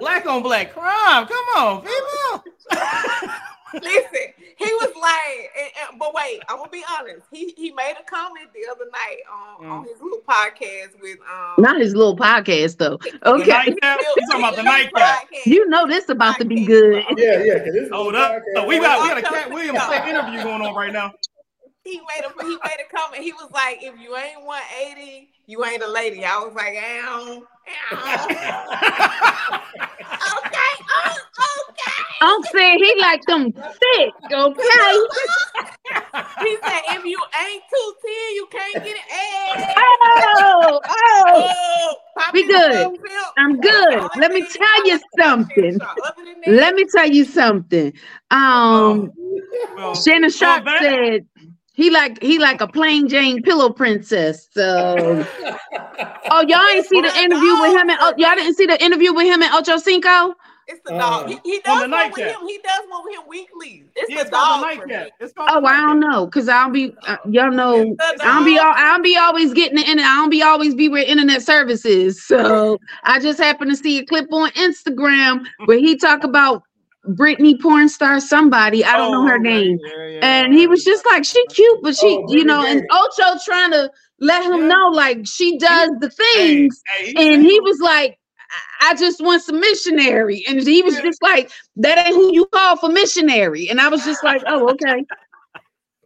black on black crime. Come on, people. Listen, he was like, and, and- but wait, I'm gonna be honest. He he made a comment the other night on, on his little podcast with um. Not his little podcast though. Okay. nightcap? You talking about the nightcap? You know this about to be good. yeah, yeah. 'cause this Hold up. podcast. we got we got a Katt Williams the tech show. interview going on right now. He made a he made a comment. He was like, "If you ain't 180, you ain't a lady." I was like, "Ow, ow." okay, oh, okay. I'm saying he like them thick, okay? He said, "If you ain't 210, you can't get it." Hey. Oh, oh, Oh, We good. I'm good. Let me tell you something. Other than that, Let me tell you something. Um, Well, Shannon Sharpe that- said he like he like a plain Jane pillow princess. So, oh, y'all ain't see the interview with him and oh, y'all didn't see the interview with him and Ocho Cinco. it's the dog. Uh, He, he on does the one with him. He does one with him weekly. It's yeah, the it's called dog the for me. It's Oh, the I don't nightcap. know, cause I don't be uh, y'all know. I don't be all. I don't be always getting the internet. I don't be always be with internet services. So I just happened to see a clip on Instagram where he talk about Britney porn star somebody. I don't know her Oh, name. Yeah, yeah, And he was just like, she cute, but she, Oh, you know, Britney and Ocho trying to let him Yeah. know like she does the things. hey, he and he was like, I I just want some missionary. And he was Yeah. just like, that ain't who you call for missionary. And I was just like, oh, okay.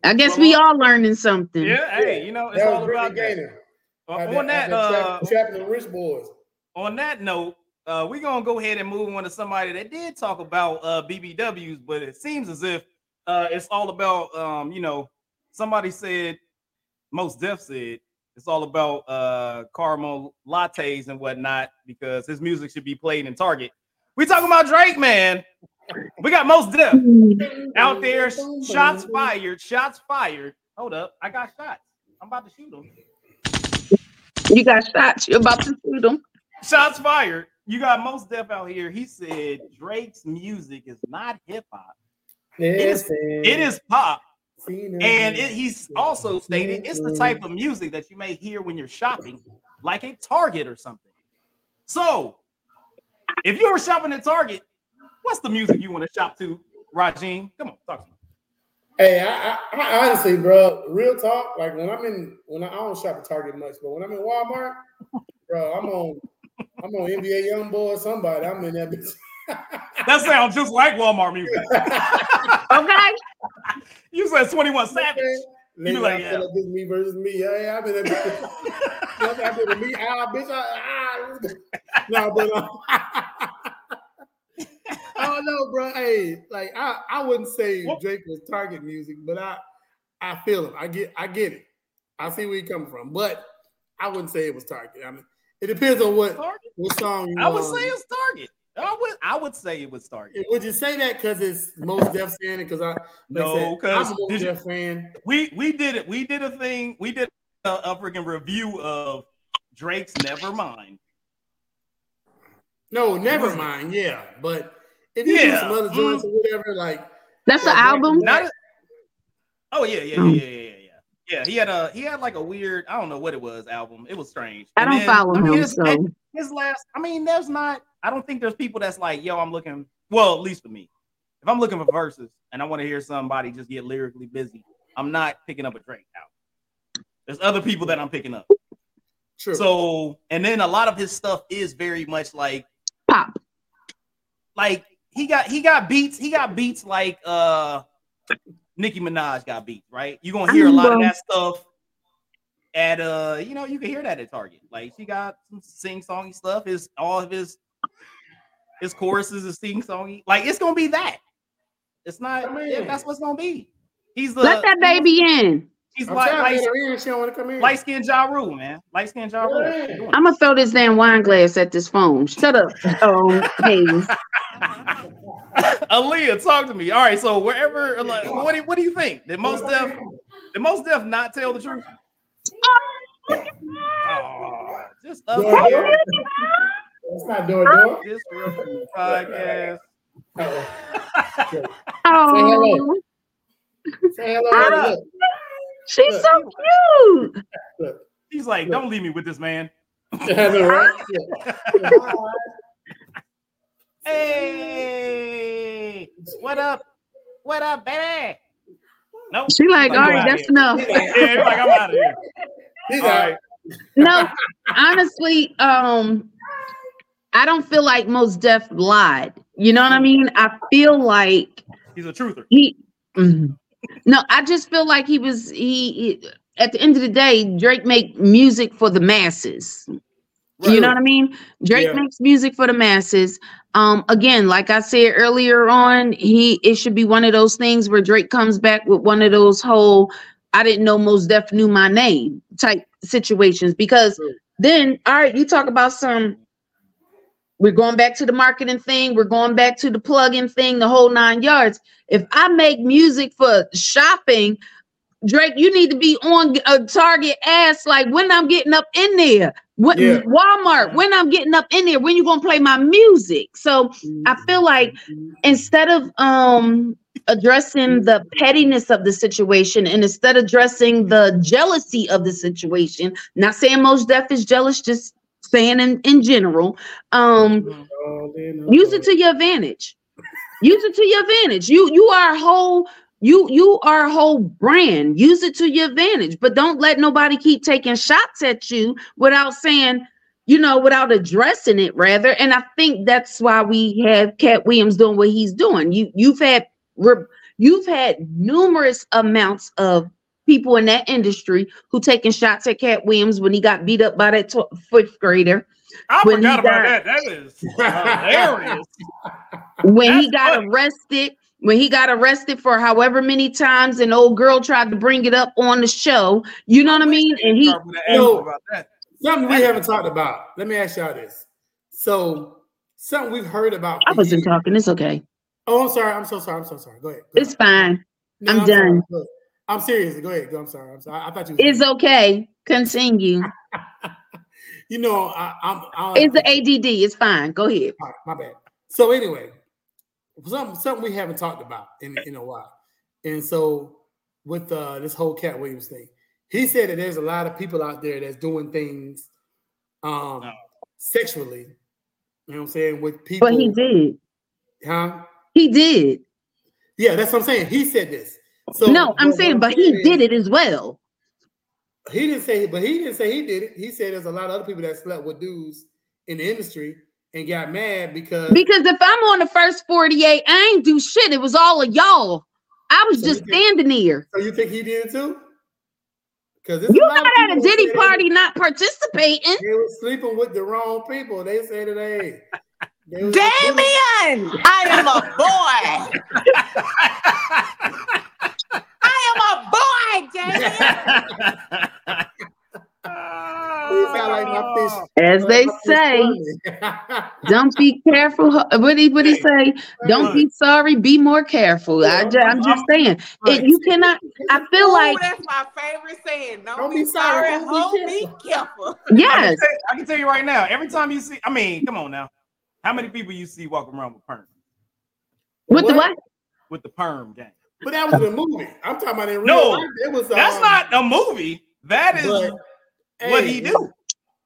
I guess Well, we all learning something. Yeah, hey, you know, it's That all was about Brittany that. Uh, on that, out uh, trapping, trapping the rich boys. on that note, uh, we're gonna go ahead and move on to somebody that did talk about uh BBWs, but it seems as if uh it's all about um, you know, somebody said, Mos Def said it's all about uh caramel lattes and whatnot because his music should be played in Target. We talking about Drake, man. We got Mos Def out there. Shots fired. Shots fired. Hold up, I got shots. I'm about to shoot them. You got shots. You're about to shoot them. Shots fired. You got Mos Def out here. He said Drake's music is not hip hop. Listen, It is pop. And it, he's also stated it's the type of music that you may hear when you're shopping, like a Target or something. So, if you were shopping at Target, what's the music you want to shop to, Rajin? Come on, talk to me. Hey, I, I, I honestly, bro, real talk. Like when I'm in, when I, I don't shop at Target much, but when I'm in Walmart, bro, I'm on, I'm on NBA YoungBoy or somebody. I'm in that bitch. That sounds just like Walmart music. Okay. You said 21 Savage. Nigga, be like, I yeah. like this me versus me. Yeah, yeah, I've been that bitch. I've been me. Ah, bitch. Ah, ah. no, but uh, I don't know, bro. Hey, like I, I wouldn't say What- Drake was Target music, but I, I feel him. I get, I get it. I see where he coming from, but I wouldn't say it was Target. I mean, it depends on what Target? what song you. I would um, say it's Target. I would I would say it was Target. Would you say that because it's Mos Def fan? Because I like I No, said, 'cause I'm a most did you- Def fan. We we did it. We did a thing. We did a, a freaking review of Drake's Nevermind. No, never mind. Yeah, but if you do some other mm. joints or whatever, like That's Yeah, the back album. Not a- oh yeah, yeah, yeah, Mm. yeah, yeah, yeah, yeah. Yeah, he had a he had like a weird, I don't know what it was, album. It was strange. I And don't then, follow I mean, him, his, so his last, I mean, there's not, I don't think there's people that's like, yo, I'm looking, well, at least for me. If I'm looking for verses and I want to hear somebody just get lyrically busy, I'm not picking up a Drake album. There's other people that I'm picking up. true. So, and then a lot of his stuff is very much like pop. like he got he got beats he got beats like uh Nicki Minaj got beat, right? You're gonna hear a lot of that stuff at uh you know you can hear that at Target. Like she got some sing songy stuff. His all of his his choruses is sing songy like it's gonna be that. It's not I mean- yeah, that's what's gonna be. He's the Let that baby in. He's I'm like trying light, let her in. She don't want to come in. light skinned Ja Rule man light skinned Ja Rule Yeah. I'm gonna throw this damn wine glass at this phone. Shut up. Oh, Hayes. Aaliyah, talk to me. All right, so wherever, like, what do you, what do you think? Did Mos Def, did Mos Def not tell the truth? Oh, just up Door, here. It's not door door. this real podcast. Uh-oh. Oh, Say hello. Ah. Hey, look, she's so cute. look. He's like, don't leave me with this man. I right? Hey, what up? What up, baby? Nope. She like, He's all "Go that's here." enough. Yeah, he's like, I'm out of here. He's All out. right. No, honestly, um, I don't feel like Mos Def lied. You know what I mean? I feel like He's a truther. he. Mhm. No, I just feel like he was he, he- At the end of the day, Drake make music for the masses. You know what I mean? Drake Yeah. makes music for the masses. Um, again, like I said earlier on, he it should be one of those things where Drake comes back with one of those whole I didn't know Mos Def knew my name type situations because then all right, you talk about some we're going back to the marketing thing. We're going back to the plug-in thing, the whole nine yards. If I make music for shopping, Drake, you need to be on a Target ass like when I'm getting up in there. When, Yeah. Walmart, when I'm getting up in there, when you gonna play my music? So I feel like instead of um addressing the pettiness of the situation and instead of addressing the jealousy of the situation, not saying Mos Def is jealous, just saying in, in general, um, use it to your advantage. Use it to your advantage. You you are a whole you you are a whole brand. Use it to your advantage, but don't let nobody keep taking shots at you without saying, you know, without addressing it rather. And I think that's why we have Katt Williams doing what he's doing. You you've had you've had numerous amounts of people in that industry who taking shots at Katt Williams when he got beat up by that tw- fifth grader. I When he forgot about died. that. That is hilarious. when he got funny. arrested when he got arrested for however many times an old girl tried to bring it up on the show you know what i mean and he Start with an Yo. answer about that. Something we haven't talked about. Let me ask y'all this. So, something we've heard about. i wasn't years- talking it's okay Oh, I'm sorry. I'm so sorry. I'm so sorry. Go ahead. Go it's ahead. fine No, I'm no, sorry. done. Go ahead. I'm serious. Go ahead. Go. I'm sorry. I'm sorry. I thought you. it's okay continue You know, I, I'm. I, it's the add it's fine go ahead All right, my bad. So anyway, something something we haven't talked about in in a while, and so with uh, this whole Katt Williams thing, he said that there's a lot of people out there that's doing things, um, Oh. sexually. You know what I'm saying with people, but he did huh? he did Yeah, that's what I'm saying. He said this. So no i'm saying I'm but he saying did it as well He didn't say, but he didn't say he did it. He said there's a lot of other people that slept with dudes in the industry and got mad because because if i'm on the first 48 i ain't do shit it was all of y'all i was So just think- standing there So you think he did it too? Because you not at a diddy party not participating They were sleeping with the wrong people. They said today. hey, they was- Damien, I am a boy. I am a boy, Damien. You sound like my fish. as they say. Don't be careful. hu- What he what he say? Don't be sorry. Be more careful. I ju- I'm just saying. It, you cannot. I feel Ooh, like that's my favorite saying. Don't, Don't be, be sorry, sorry, ho, ho, be be careful. I, yes. can tell, I can tell you right now, every time you see, I mean, come on now. How many people you see walking around with perm? With the what? With the perm gang. But that was in a movie. I'm talking about in real No, life. It was. That's um, not a movie. That is but, what hey, he do.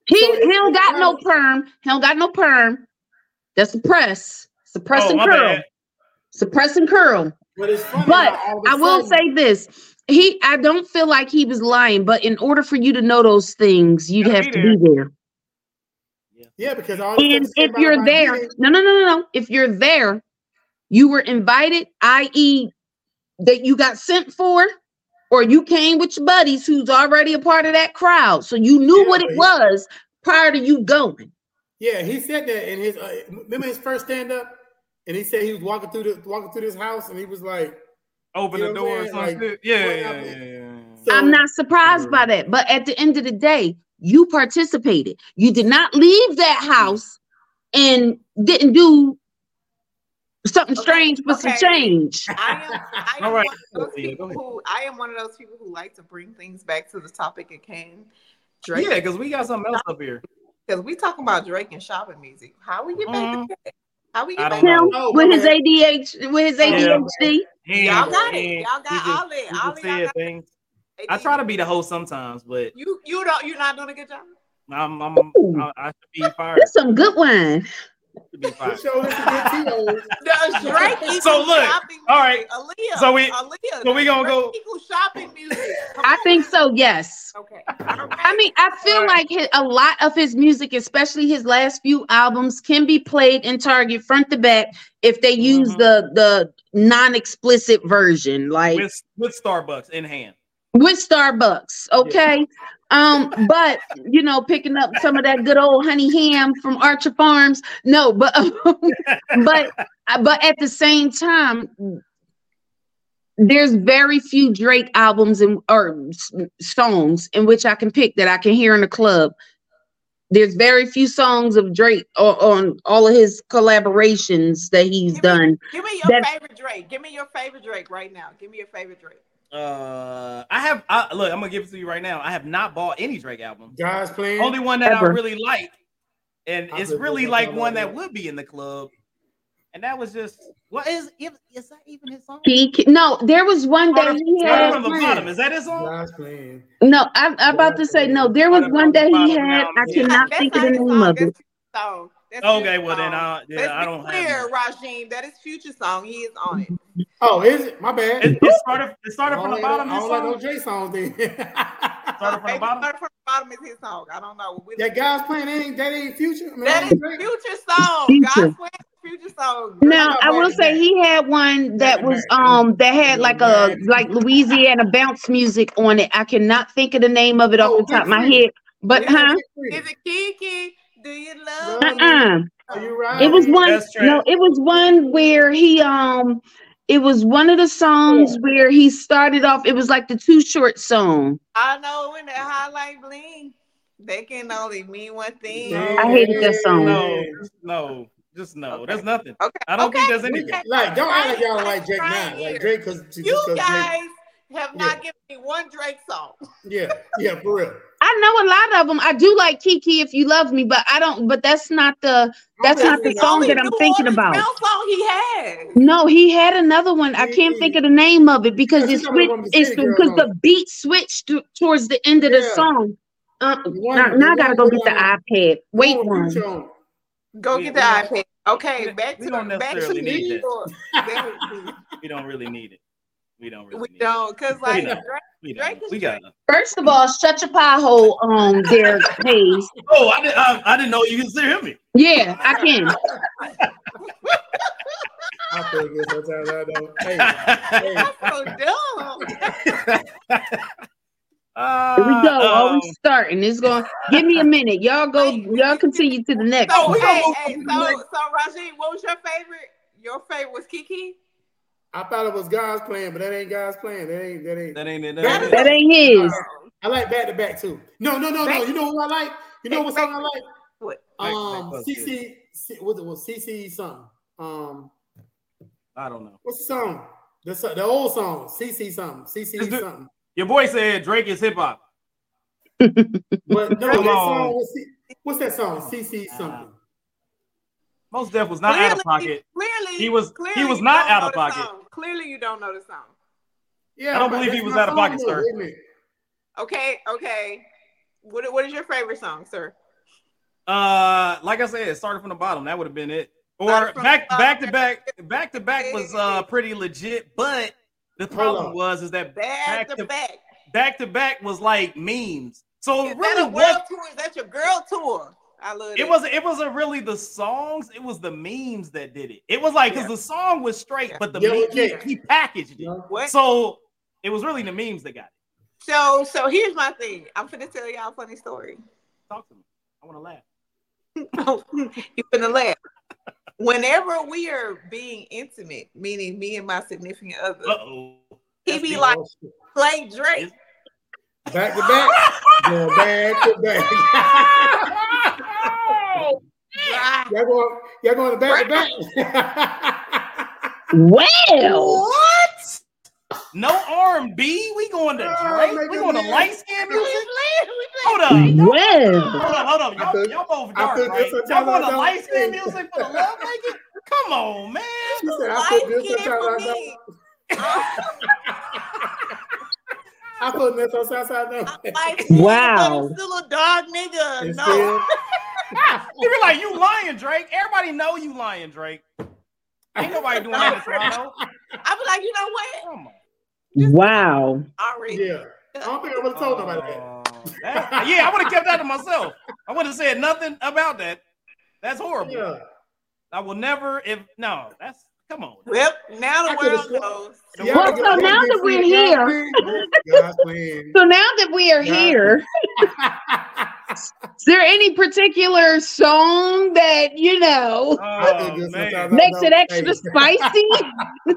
He So he don't got no perm. He don't got no perm. That's suppress. Suppress Oh, and my curl. bad. Suppress and curl. But it's funny. But how all of a I will sudden- say this. He I don't feel like he was lying, but in order for you to know those things, you'd Gotta have be to be there. yeah, because all And stuff you said if you're there, no, no, no, no, no. If you're there, you were invited, i.e., that you got sent for, or you came with your buddies who's already a part of that crowd. So you knew Yeah, what it he- was prior to you going. Yeah, he said that in his. Uh, remember his first stand up, and he said he was walking through the walking through this house, and he was like, Open the know door or something. Like, yeah, yeah, yeah, yeah, yeah. So- I'm not surprised by that. But at the end of the day, you participated. You did not leave that house and didn't do something Okay, strange for some change. I am, I am All right. one of those people who I am one of those people who like to bring things back to the topic at hand. Drake, Yeah, because we got something else up here. because we talking about Drake and shopping music. How we get back Mhm. to that? How we I get back? don't Him know. Oh, with his bad. ADHD, with his ADHD. He Y'all ain't- got it. he ain't- Y'all got he just- all that. All just of y'all got things. I try to be the host sometimes, but You you don't you're not doing a good job. I'm, I'm Ooh. I, I should be fired. That's some good wine. Should be fired. Show this to get Tito's. Does Drake So look, all right. music? Aaliyah, So we- Aaliyah, so we gonna Drake go- shopping music. I think so. Yes. Okay. I mean, I feel Right. like his, a lot of his music, especially his last few albums, can be played in Target front to back if they use Mhm. the the non-explicit version, like with, with with Starbucks in hand. With Starbucks. Okay. Um, but you know, picking up some of that good old honey ham from Archer Farms. No, but but but at the same time, there's very few Drake albums and or songs in which I can pick that I can hear in a club There's very few songs of Drake on all of his collaborations that he's Give me- done. Give me your That- favorite Drake. Give me your favorite Drake right now. Give me your favorite Drake. Uh, I have. I, look, I'm gonna give it to you right now. I have not bought any Drake album. Guys playing. Only one that Ever. I really like, and I it's really like one that. that would be in the club, and that was just what is is, is that even his song? He no, there was one that he started had. from the bottom. Is that his song? Guys playing. No, I'm, I'm about to say no. There was one that he had. I to the end. cannot think of not the name of it. Future's song. That's Okay, Future's well then, song. uh, yeah, Let's I don't clear, have. Rajim. That is Future song. He is on it. Oh, is it? My bad. It, it started. It started from the bottom. I His don't like song. those J songs then. Started from the bottom. Start from the bottom is his song. I don't know. We- that guys playing that ain't that ain't future. I mean, that ain't is Future song. Future. God's Plan is Future song. Now I will say back. he had one that was um that had like a like Louisiana bounce music on it. I cannot think of the name of it off Oh, the top of my head. But Yeah, huh? Big Is it Kiki? Do you love Love me? me. Uh-uh. Are you right? It was one no, it was one where he um it was one of the songs where he started off, it was like the too short song. I know when the hotline bling, they can only mean one thing. I hated that song. No, no, just no. Okay. There's nothing. Okay. I don't think okay. there's anything. Like, don't act like y'all don't Right like Drake now. here. Like Drake, because You guys have Yeah. not given me one Drake song. Yeah, yeah, for real. I know a lot of them. I do like Kiki if you love me, but I don't but that's not the That's not the the song that I'm thinking about. bounce song he has. No, he had another one. I can't think of the name of it because Because it you know the switched. one with It's because on the beat switched to, towards the end of the song. Uh, one- now, the now I gotta go with, get the iPad. Wait Come one. Go We- get the iPad. Okay, we- back we to don't the back to necessarily the need that. We don't really need it. We don't really we need don't, cause like don't. Drake. We, Drake we got. First of all, shut your pie hole on their page. Oh, I, did, I, I didn't know you could still hear me. Yeah, I can. I feel good sometimes. I don't. Hey, hey, that's so dumb. Here we go. Uh, Always starting. It's going. Give me a minute. Y'all go. Y'all continue to the next. So, we hey, hey, so, so Rajin, what was your favorite? Your favorite was Kiki. I thought it was God's plan, but that ain't God's plan. That ain't that ain't. that ain't it. That That ain't That it. ain't his. I like back to back too. No, no, no, no. You know what I like? You know what song I like? What? Um, back CC, C, what it was CC something. Um, I don't know. what's the song? The so- the old song, CC something, CC Just do- something. Your boy said Drake is hip hop. But no, Come that song. What's, C- what's that song? CC something. Mos Def was not out of pocket. Clearly, He was- he was not out of pocket. song. Clearly, you don't know the song. Yeah, I don't believe he was out of pocket, sir. Wait a minute. Okay, okay. What what is your favorite song, sir? Uh, like I said, it started from the bottom. That would have been it. Or back back to back, back to back was uh pretty legit. But the problem was is that Back, back to to back. back to back was like memes. So Is it that really a world was tour? Is that your girl tour? I love it wasn't it wasn't really the songs, it was the memes that did it. It was like because Yeah. the song was straight, Yeah. but the Yellow meme, he, he packaged it. What? So it was really the memes that got it. So so here's my thing. I'm finna tell y'all a funny story. Talk to me. I want to laugh. you finna laugh. Whenever we are being intimate, meaning me and my significant other, Uh oh. he be like, play Drake. Back to back, going back to back. Y'all going, y'all going to back to back. Well, What? No R&B. We going to Oh, Drake. make We it going to light skin music. Hold up. well. Hold up, hold up. Y'all, feel- y'all both dark, feel right? good Y'all I want to light skin music for the love making? Come on, man. She said, I feel good skin sometimes for I me. I put this on Southside now. Light Wow. I'm still a dog nigga. It's no. still- You be like, you lying, Drake. Everybody know you lying, Drake. Ain't nobody doing that in Toronto. I be like, you know what? Come on. Wow. Already. Yeah. I don't think I would have told nobody that. Oh, that- yeah, I would have kept that to myself. I would have said nothing about that. That's horrible. Yeah. I will never. If no, that's come on. Well, now I the could've world knows. Yeah, Well, so now that we're here- God's. So now that we are Yeah. here, is there any particular song that you know Oh, good man. sometimes I makes it extra hey. spicy?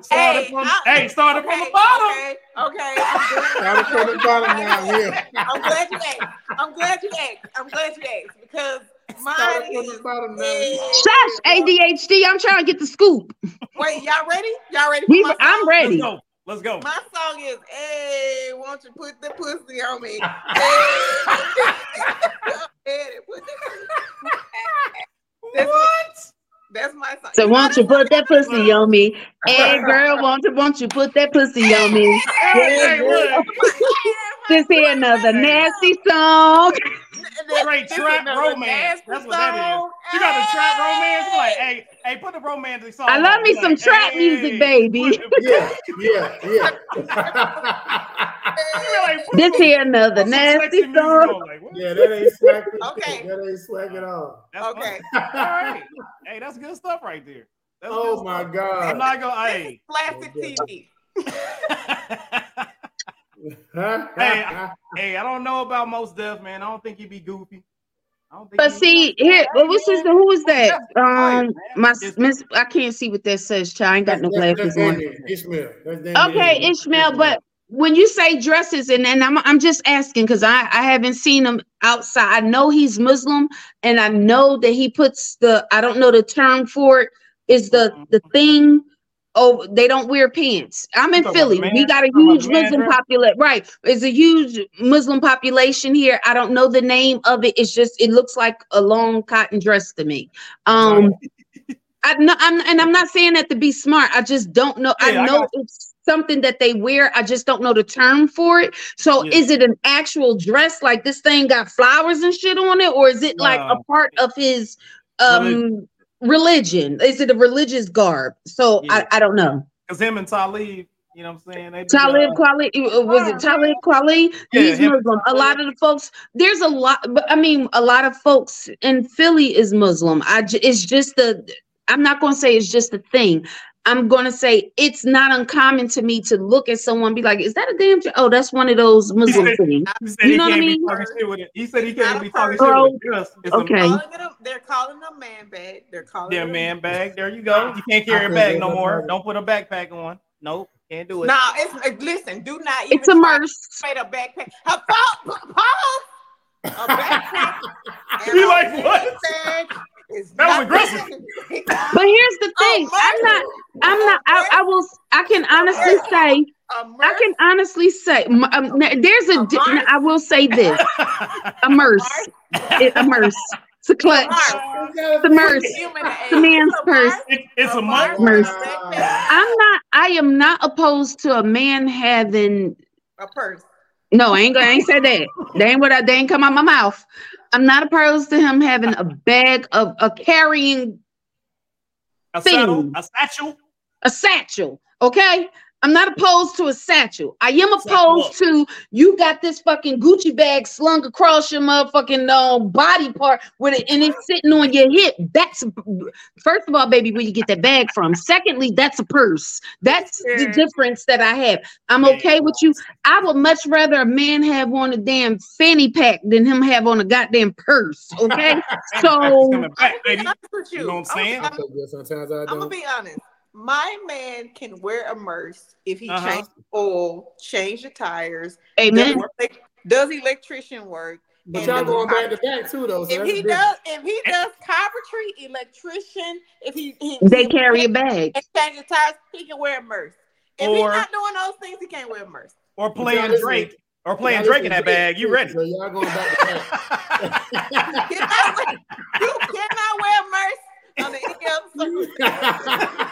Started Hey, from, I- hey, started from the bottom. Okay, okay. I'm good. Started from the bottom now, yeah. I'm glad you asked. I'm glad you asked. I'm glad you asked because Mine Started from the is bottom now. Shush, ADHD. I'm trying to get the scoop. Wait, y'all ready? Y'all ready? For We, my? I'm Let's ready. Go. Let's go. My song is Hey, won't you put the pussy on me? Hey, Hey, put the- That's, What? that's my song. So know won't you put that pussy on me? Hey girl, won't you won't you put that pussy on me? Hey, look. This here another nasty song. Straight trap romance. That's what that is. You got the trap romance? Like, Hey. Hey, hey, put the romantic song. I love on. me Like, some trap hey, music, baby. Yeah, yeah, yeah. Like, This here another put some nasty sexy song. like, yeah, that ain't swag. Okay. That ain't swag at all. That's Okay. fine. All right. Hey, that's good stuff right there. That's Oh my stuff. I'm not gonna. Hey. Plastic oh, TV. Hey, hey, I don't know about Mos Def man. I don't think he'd be goofy. I don't think But see, here, what was his? Who was that? Um, my miss. I can't see what that says. Child, I ain't got no glasses on. Ishmael. Okay, Ishmael, but when you say dresses, and, and I'm I'm just asking because I I haven't seen him outside. I know he's Muslim, and I know that he puts the I don't know the term for it is the the thing. Oh, they don't wear pants. I'm in Philly. We got a huge Muslim population. Right, it's a huge Muslim population here. I don't know the name of it. It's just it looks like a long cotton dress to me. Um, I know, I'm, and I'm not saying that to be smart. I just don't know. Yeah, I I know got it's something that they wear. I just don't know the term for it. So, Yeah. is it an actual dress like this thing got flowers and shit on it, or is it like a part of his um religion? Is it a religious garb? So Yeah. I, I don't know. Cause him and Talib, you know what I'm saying? They Talib uh, Kweli, was it Talib Kweli? Yeah, He's him- Muslim. A lot of the folks, there's a lot, but I mean, a lot of folks in Philly is Muslim. I, it's just the, I'm not going to say it's just a thing. I'm going to say it's not uncommon to me to look at someone and be like, is that a damn, j- oh, that's one of those Muslim said- things. You know what I mean? be talking shit with it. He said he can't be talking shit with it. Yes, it's Okay. Calling a, they're calling them man bag. They're calling their a- man bag. There you go. You can't carry a bag no more. Don't put a backpack on. Nope, can't do it. No, it's uh, listen. Do not even It's a try to merce. Straight a backpack. A pause. A backpack. and You a like what? Bag is That was not- aggressive. But here's the Oh, thing. I'm not, I'm not, I, I will, I can honestly say, I can honestly say, um, there's a, di- I will say this, a merce, It- a merce, it's a clutch, it's a merce. human It's a man's purse. It- it's a month. Merce. A I'm not. I am not opposed to a man having. A purse. No, I ain't gonna. I ain't said that. They ain't what. I, they ain't come out my mouth. I'm not opposed to him having a bag of a carrying A saddle, a satchel. a satchel. Okay. I'm not opposed to a satchel. I am opposed to you got this fucking Gucci bag slung across your motherfucking um, body part with it and it's sitting on your hip. That's first of all, baby, where you get that bag from. Secondly, that's a purse. That's the difference that I have. I'm okay with you. I would much rather a man have on a damn fanny pack than him have on a goddamn purse. Okay. So- coming back, baby. I'm gonna with you. You know what I'm saying? I'm, Sometimes I I'm gonna don't. be honest. My man can wear a merce if he Uh-huh. changes oil, change the tires, amen. does, does electrician work. But And y'all then- going back to back too, though. So If he different. does, if he does carpentry, electrician, if he, he They he- carry a bag. and change the tires, he can wear a merce. If Or- he's not doing those things, he can't wear a merce. Or playing listen- Drake. Or playing Y'all Drake in that to bag. You ready? So y'all going back to back. You cannot wear, you cannot wear a merce on the end circumstance.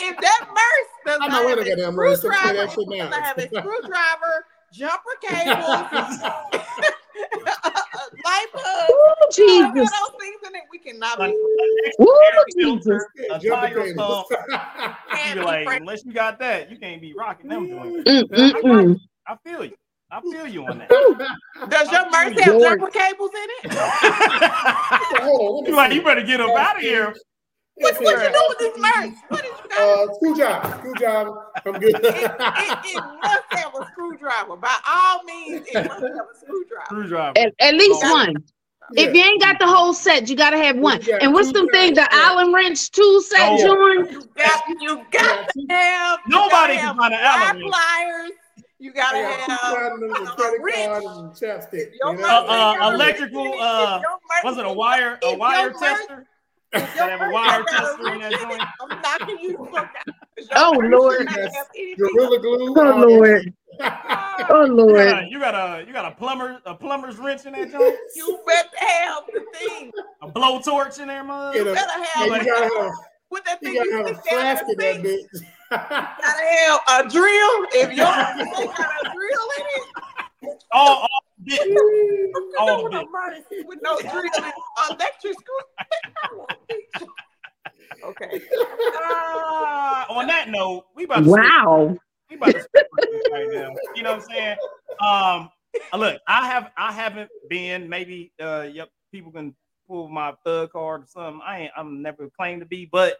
If that merce does I'm not not have a a goddamn merce, so play screwdriver, that shit if it does not have a screwdriver, jumper cables, light bulb, Ooh, Jesus. Jesus. those things in it, we cannot be. Ooh, Jesus. filter, a Jumper tire pump. You can't be be like, unless you got that, you can't be rocking them joints. Mm, mm, mm. I feel you. I feel you on that. Does your merce have Lord. jumper cables in it? Hold on, you like, you better get up out of here. What, Yes, what sir. you do with this merce? What did you got? Uh, screwdriver, screwdriver. I'm good. it, it, it must have a screwdriver. By all means, it must have a screwdriver. Screwdriver. At, at least Oh. one. If you ain't got the whole set, you gotta have one. Yeah, And what's two them things? The yeah. Allen wrench tool set, Oh. John? You got, you got to have. Nobody can find an Allen wrench. pliers. You gotta I got two have platinums, a a credit wrench. card, and chapstick. Your You merch- know? Uh, uh, electrical, uh, if your merch- Was it a wire a wire tester? if have a wire tester in that joint. I'm knocking you the fuck out. 'Cause your Oh, Lord. does not have anything. Gorilla glue. Oh all that. Lord. Oh You Lord. got, a, you got a you got a plumber a plumber's wrench in that joint? You better have the thing. A blowtorch in there, mother? You better have you gotta have, with that thing you you, gotta have a stick flask in in that bitch. Gotta have a drill. If your thing got a drill in it, All, all bit. All with, the no mercy, with no drill in it, electric screw. okay. Ah, on that note, we about to Wow. we about to right now. You know what I'm saying? Um, uh, look, I have I haven't been. Maybe uh, yep, people can pull my thug card or something. I ain't. I'm never claimed to be. But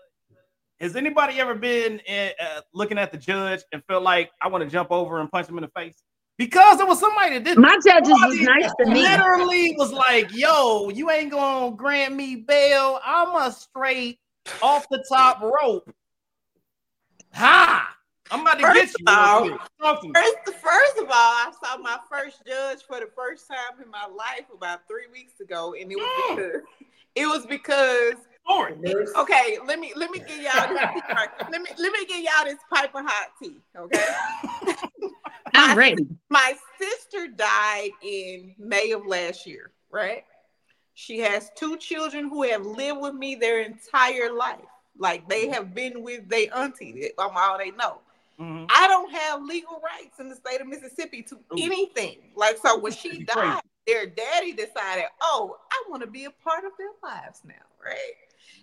has anybody ever been uh, uh, looking at the judge and felt like I want to jump over and punch him in the face? Because there was somebody that did. My judges was nice to me. Literally was like, "Yo, you ain't gonna grant me bail. I'm a straight off the top rope." Ha! I'm about to get you. of all- real quick. Talk to me. First, first of all, I saw my first judge for the first time in my life about three weeks ago, and it was Mm. because it was because Story. okay. Let me let me give y'all this tea right- let me let me give y'all this piping hot tea. Okay, I'm ready. my sister died in May of last year. Right, she has two children who have lived with me their entire life. Like they have been with their auntie. I'm all they know. Mhm. I don't have legal rights in the state of Mississippi to Ooh. anything. Like so, when she died, their daddy decided, "Oh, I want to be a part of their lives now." Right.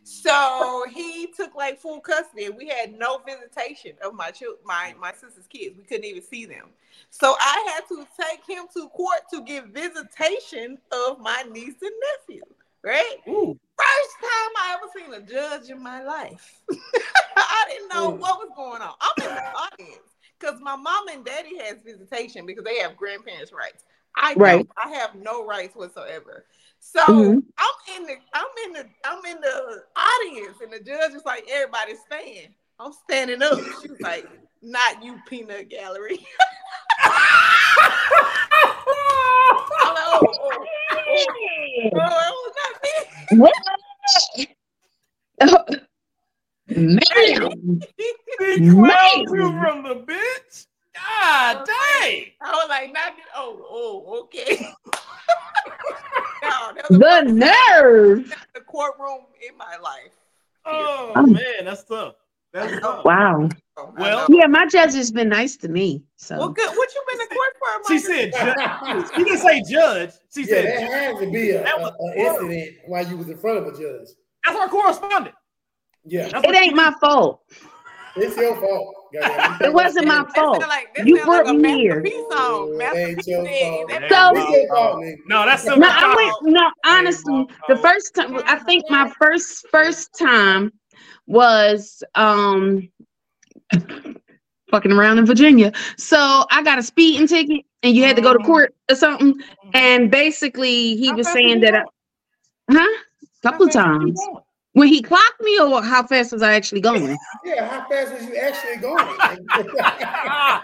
So he took like full custody. And we had no visitation of my my my sister's kids. We couldn't even see them. So I had to take him to court to get visitation of my niece and nephew. Right. Ooh. First time I ever seen a judge in my life. I didn't know Mm. what was going on. I'm in the audience because my mom and daddy has visitation because they have grandparents' rights. I. Right. I have no rights whatsoever. So Mhm. I'm in the I'm in the I'm in the audience and the judge is like everybody's stand. I'm standing up. She was like, not you peanut gallery. Oh, oh, oh, oh, not me. What? Man. He clowned Man. you from the bitch. God oh, dang. I was like, not me. Oh, oh, okay. no, that The nerve. the courtroom in my life. Oh Oh. man, that's tough. That's tough. Wow. Oh, Well- Yeah, my judge has been nice to me. well, So good. What you been to court for? She Micah? said judge. She didn't say judge. She Yeah, said that judge. had to be a, That a, was a incident while you was in front of a judge. That's our correspondent. Yeah, That's it ain't my fault. it's your fault. Goddamn. It wasn't my That fault. like, that You sound like brought a me Master here. P song. Master Ain't P your said, fault. that- So- It's your fault, nigga. No, that's No, I went. No, honestly, the first time I think my first first time was um fucking around in Virginia. So I got a speeding ticket, and you had to go to court or something. And basically, he was saying that, I, huh? A couple How fast were you times going? When he clocked me, or how fast was I actually going? Yeah, how fast was you actually going?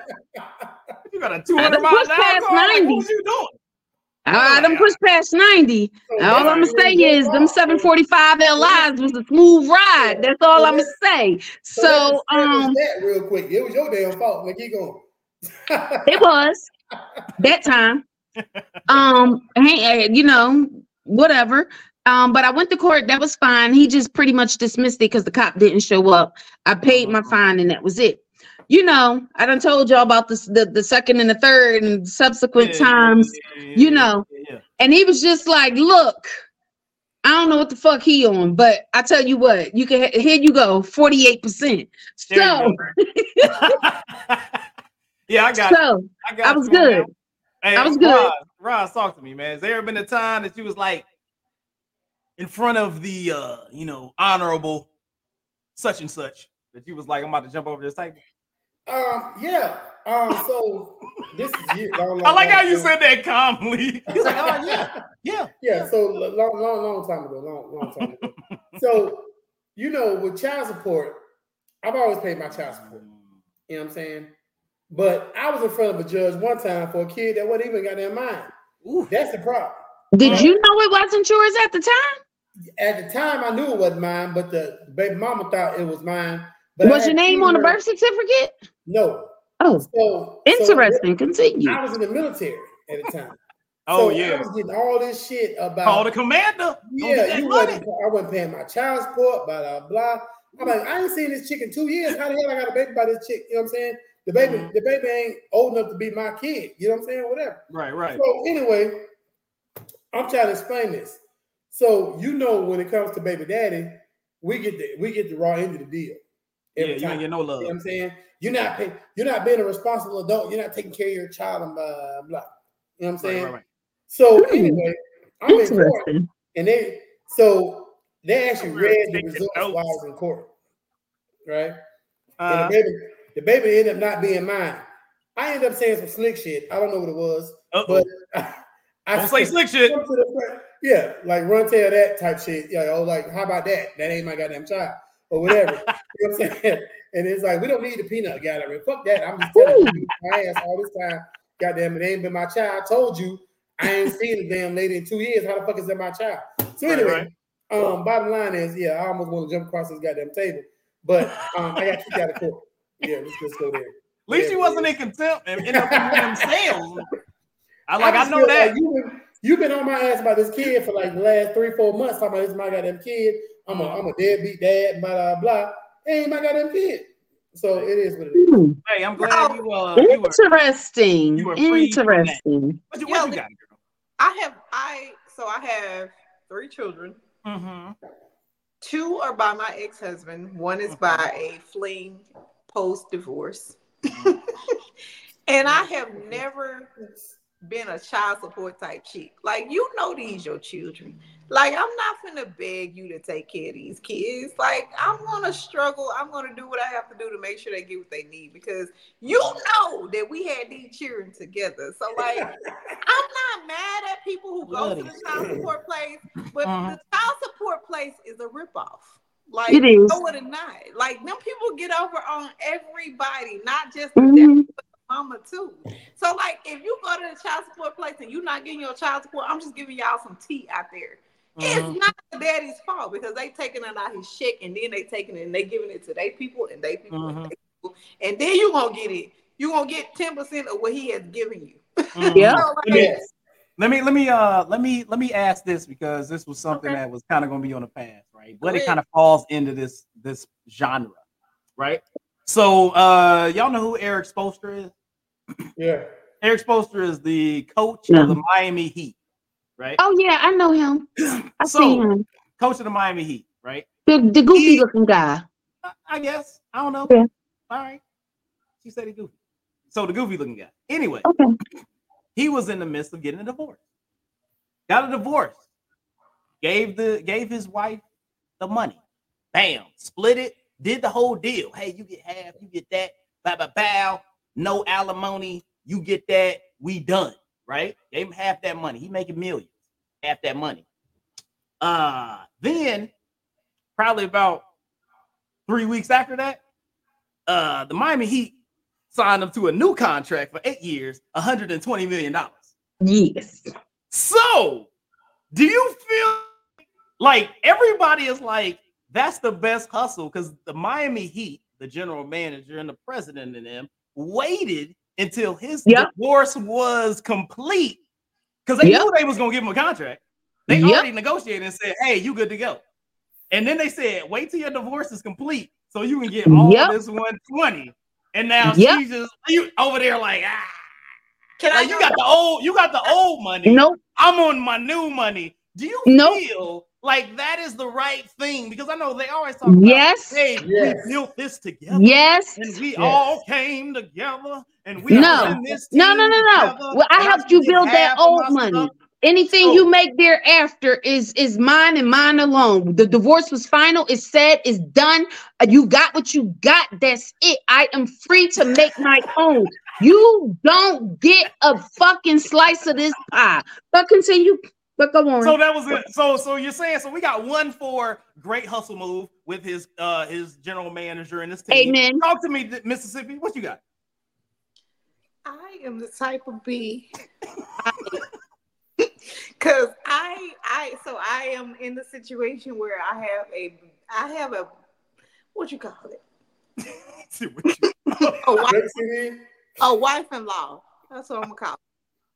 You got a 200 done mile an pushed hour past car? Like, 90. what was you doing? I done pushed past ninety. So All I'm gonna say is them 745 LIs was a smooth ride. That's all So I'm gonna say. So, So um that real quick. It was your damn fault. Like keep going. it was that time. Um hey, you know, whatever. Um, but I went to court, that was fine. He just pretty much dismissed it because the cop didn't show up. I paid my fine and that was it. You know, I done told y'all about this the, the second and the third and subsequent Yeah, times. yeah, yeah, you know. And he was just like, look, I don't know what the fuck he on, but I tell you what, you can here you go, 48%. So yeah, I got. so I got. I was you on that good. Hey, I was good. Roz, talk to me, man. Has there ever been a time that you was like in front of the, uh, you know, honorable such and such that you was like, I'm about to jump over this table? Um, yeah. Um, so this is year, long, long, I like how you ago. said that calmly. He's like, oh yeah, yeah. Yeah, so long, long, long time ago, long, long time ago. so, you know, with child support, I've always paid my child support. You know what I'm saying? But I was in front of a judge one time for a kid that wasn't even got their mind. Ooh. That's the problem. Did Right. you know it wasn't yours at the time? At the time, I knew it wasn't mine, but the baby mama thought it was mine. But Was your name on the birth certificate? No. Oh, So so interesting. Continue. I was in the military at the time. Oh So I yeah. was getting all this shit about Call the commander. Yeah, you wasn't, I wasn't paying my child support, blah blah blah. I'm like, I ain't seen this chick in two years. How the hell I got a baby by this chick? You know what I'm saying? The baby, Mhm. the baby ain't old enough to be my kid. You know what I'm saying? Whatever. Right, right. So anyway, I'm trying to explain this. So you know, when it comes to baby daddy, we get the we get the raw end of the deal. Yeah, every you time. ain't get no love. You know what I'm saying? You're not paying, you're not being a responsible adult. You're not taking care of your child and blah blah. You know what I'm saying? right, right. So Hmm. anyway, I'm in court. And they so they actually read the taking results while I was in court, right? Uh, and the baby, the baby ended up not being mine. I ended up saying some slick shit. I don't know what it was, uh-oh. but I, don't say slick shit. come to the front- Yeah, like run tell that type shit. Yeah, oh, like how about that? That ain't my goddamn child or whatever. you know what I'm saying? And it's like we don't need the peanut gallery. Fuck that. I'm just telling you my ass all this time. Goddamn, it ain't been my child. I told you I ain't seen the damn lady in two years. How the fuck is that my child? So Right, anyway, um, bottom line is, yeah, I almost want to jump across this goddamn table, but um, I got kicked out of court. Yeah, let's just go there. At least you wasn't in contempt and ended up in one of sales. I like, I just know feel that. like you've been you've been on my ass about this kid for like the last three, four months. Talking about this is my goddamn kid. I'm a I'm a deadbeat dad. Blah blah blah. Ain't my goddamn kid. So it is what it is. Hey, I'm glad you uh you were Interesting. you were free from that. Interesting. what you, what you Yeah, got, girl? I have I so I have three children. Mm-hmm. Two are by my ex-husband. One is by a fling post-divorce. and I have never been a child support type chick. Like you know these your children. Like I'm not gonna beg you to take care of these kids. Like I'm gonna struggle. I'm gonna do what I have to do to make sure they get what they need because you know that we had these children together. So like I'm not mad at people who go to the child support place, but Uh-huh. the child support place is a ripoff. Like It is. no, it not. Like them people get over on everybody, not just the Mhm. Mama too. So like if you go to the child support place and you're not getting your child support, I'm just giving y'all some tea out there. Mhm. It's not the daddy's fault because they taking it out his check and then they taking it and they giving it to their people and they people, and, Mhm. they people and then you gonna get it. You gonna get 10% of what he has given you. Mhm. Yeah. So, like, Yes. Let me let me uh let me let me ask this because this was something Okay. that was kind of gonna be on the path, right? But it kind of falls into this this genre, right? So uh y'all know who Erik Spoelstra is? Yeah. Erik Spoelstra is the coach No. of the Miami Heat, right? Oh yeah, I know him. I So- see him. Coach of the Miami Heat, right? The, the goofy He- looking guy. I- I guess. I don't know. Yeah. All right. She said he goofy. So the goofy looking guy. Anyway, Okay. he was in the midst of getting a divorce. Got a divorce. Gave the gave his wife the money. Bam. Split it. Did the whole deal. Hey, you get half, you get that. Bow, bow, bow. No alimony. You get that. We done. Right? Gave him half that money. He making millions. Half that money. Uh then probably about three weeks after that, uh the Miami Heat signed him to a new contract for eight years, 120 million dollars. Yes. So, do you feel like everybody is like that's the best hustle because the Miami Heat, the general manager and the president and them waited until his Yep. divorce was complete because they Yep. knew they was gonna give him a contract. They Yep. already negotiated and said, "Hey, you good to go." And then they said, "Wait till your divorce is complete so you can get all Yep. this 120." And now Yep. she's just you over there like, ah, Can I you got the old, you got the old money. Nope. I'm on my new money. Do you Nope. feel like that is the right thing? Because I know they always talk about, Yes. hey, Yes. we built this together, Yes. and we Yes. all came together, and we No. this No, no, no, no. Well, I helped you build that old money. stuff." Anything So- you make thereafter is is mine and mine alone. The divorce was final. It's said. It's done. Uh, You got what you got. That's it. I am free to make my own. You don't get a fucking slice of this pie. But continue. But go on. So that was it. So so you're saying so we got one for great hustle move with his uh his general manager and his team. Amen. Talk to me, Mississippi. What you got? I am the type of bee. Cause I I so I am in the situation where I have a I have a what you call it See what you- a wife a wife in law. That's what I'm gonna call it.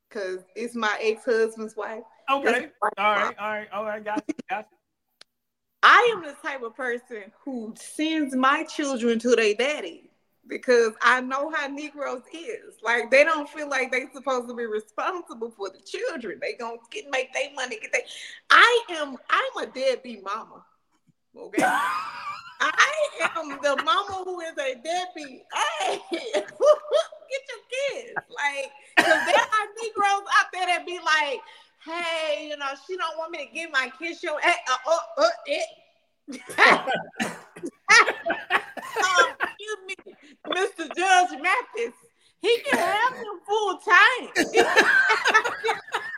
Cause it's my ex husband's wife. Okay. All right. All right. All right. Got you. Got you. I am the type of person who sends my children to their daddy because I know how Negroes is. Like they don't feel like they supposed to be responsible for the children. They gonna get make their money. Get they. I am. I'm a deadbeat mama. Okay. I am the mama who is a deadbeat. Hey, get your kids. Like, because there are Negroes out there that be like, hey, you know, she don't want me to give my kids your uh, uh, uh, it. um, excuse me, Mr. Judge Mathis. He can have them full time.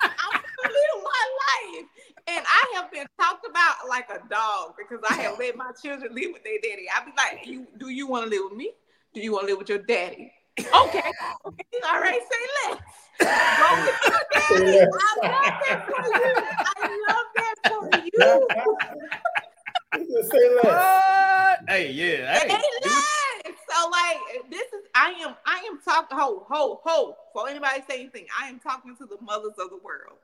I'm living my life. And I have been talked about like a dog because I have let my children live with their daddy. I be like, you do you want to live with me? Do you want to live with your daddy? Okay. okay. All right, say less. Go with your daddy. I love that for you. I love that for you. Just say less. What? Hey, yeah. Hey. Hey, less. So like this is I am I am talking ho ho ho for anybody say anything. I am talking to the mothers of the world.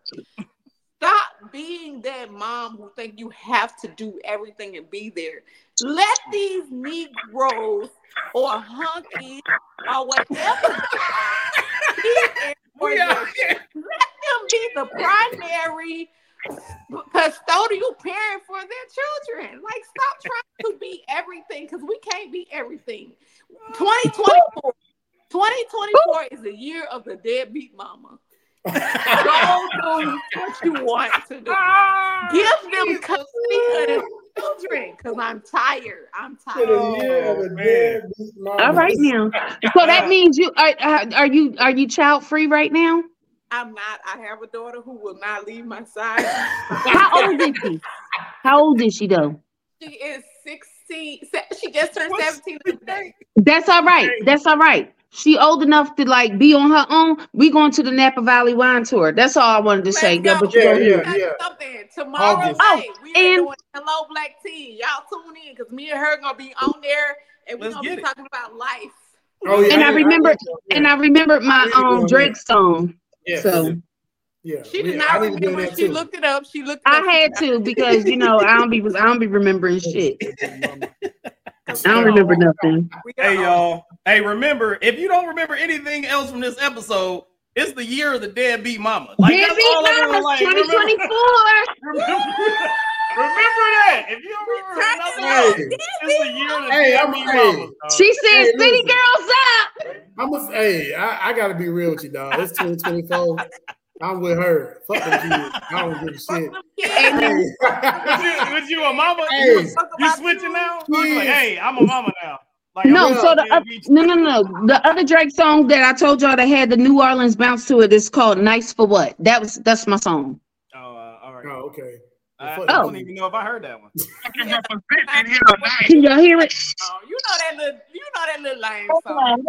Stop being that mom who think you have to do everything and be there. Let these Negroes or hunky or whatever they are be there for We your out here. let them be the primary custodial parent for their children. Like, stop trying to be everything because we can't be everything. 2024, 2024 is the year of the deadbeat mama. Go do what you want to do. Give them custody of children because I'm tired. I'm tired. year Oh, man. All right now. So that means you are are are you are you child free right now? I'm not. I have a daughter who will not leave my side. How old is she? How old is she though? She is 16. She just turned What's 17 the other day. That's all right. That's all right. She old enough to like be on her own. We going to the Napa Valley wine tour. That's all I wanted to say. Let's Go, go. but you Yeah, go yeah. something. Tomorrow August. night, we and- doing Hello Black Tea. Y'all tune in because me and her gonna be on there and we're Let's gonna be it. talking about life. Oh, yeah, And I yeah, remember- think so, yeah. And I remember my I really um do. Drake song. yeah. So yeah. She did I not need to do remember. that She too. looked it up. She looked. It I up. had to because you know I don't be I don't be remembering shit. I don't remember nothing. Hey, y'all. Hey, remember, if you don't remember anything else from this episode, it's the year of the deadbeat mama. Like, Deadbeat all Mamas like. 2024. remember, remember that. If you don't remember nothing else, Hey, it's the year of the Hey, I'm- deadbeat hey. mama. dog. She said, Hey, "City girls up." I'm a, hey, I, I gotta be real with you, dog. It's 2024. I'm with her. Fuck them kids. I don't give a Fuck shit. them kids. Amen. Was you, was you a mama? Hey. You, Fuck you switching now? Like, hey, I'm a mama now. Like, No, I'm so the oth- deadbeat. no, no, no. The other Drake song that I told y'all that had the New Orleans bounce to it is called "Nice for What." That was that's my song. Oh, uh, all right. Oh, okay. I, fuck I them don't even know if I heard that one. Can y'all hear it? Oh, you know that little, you know that little lame song.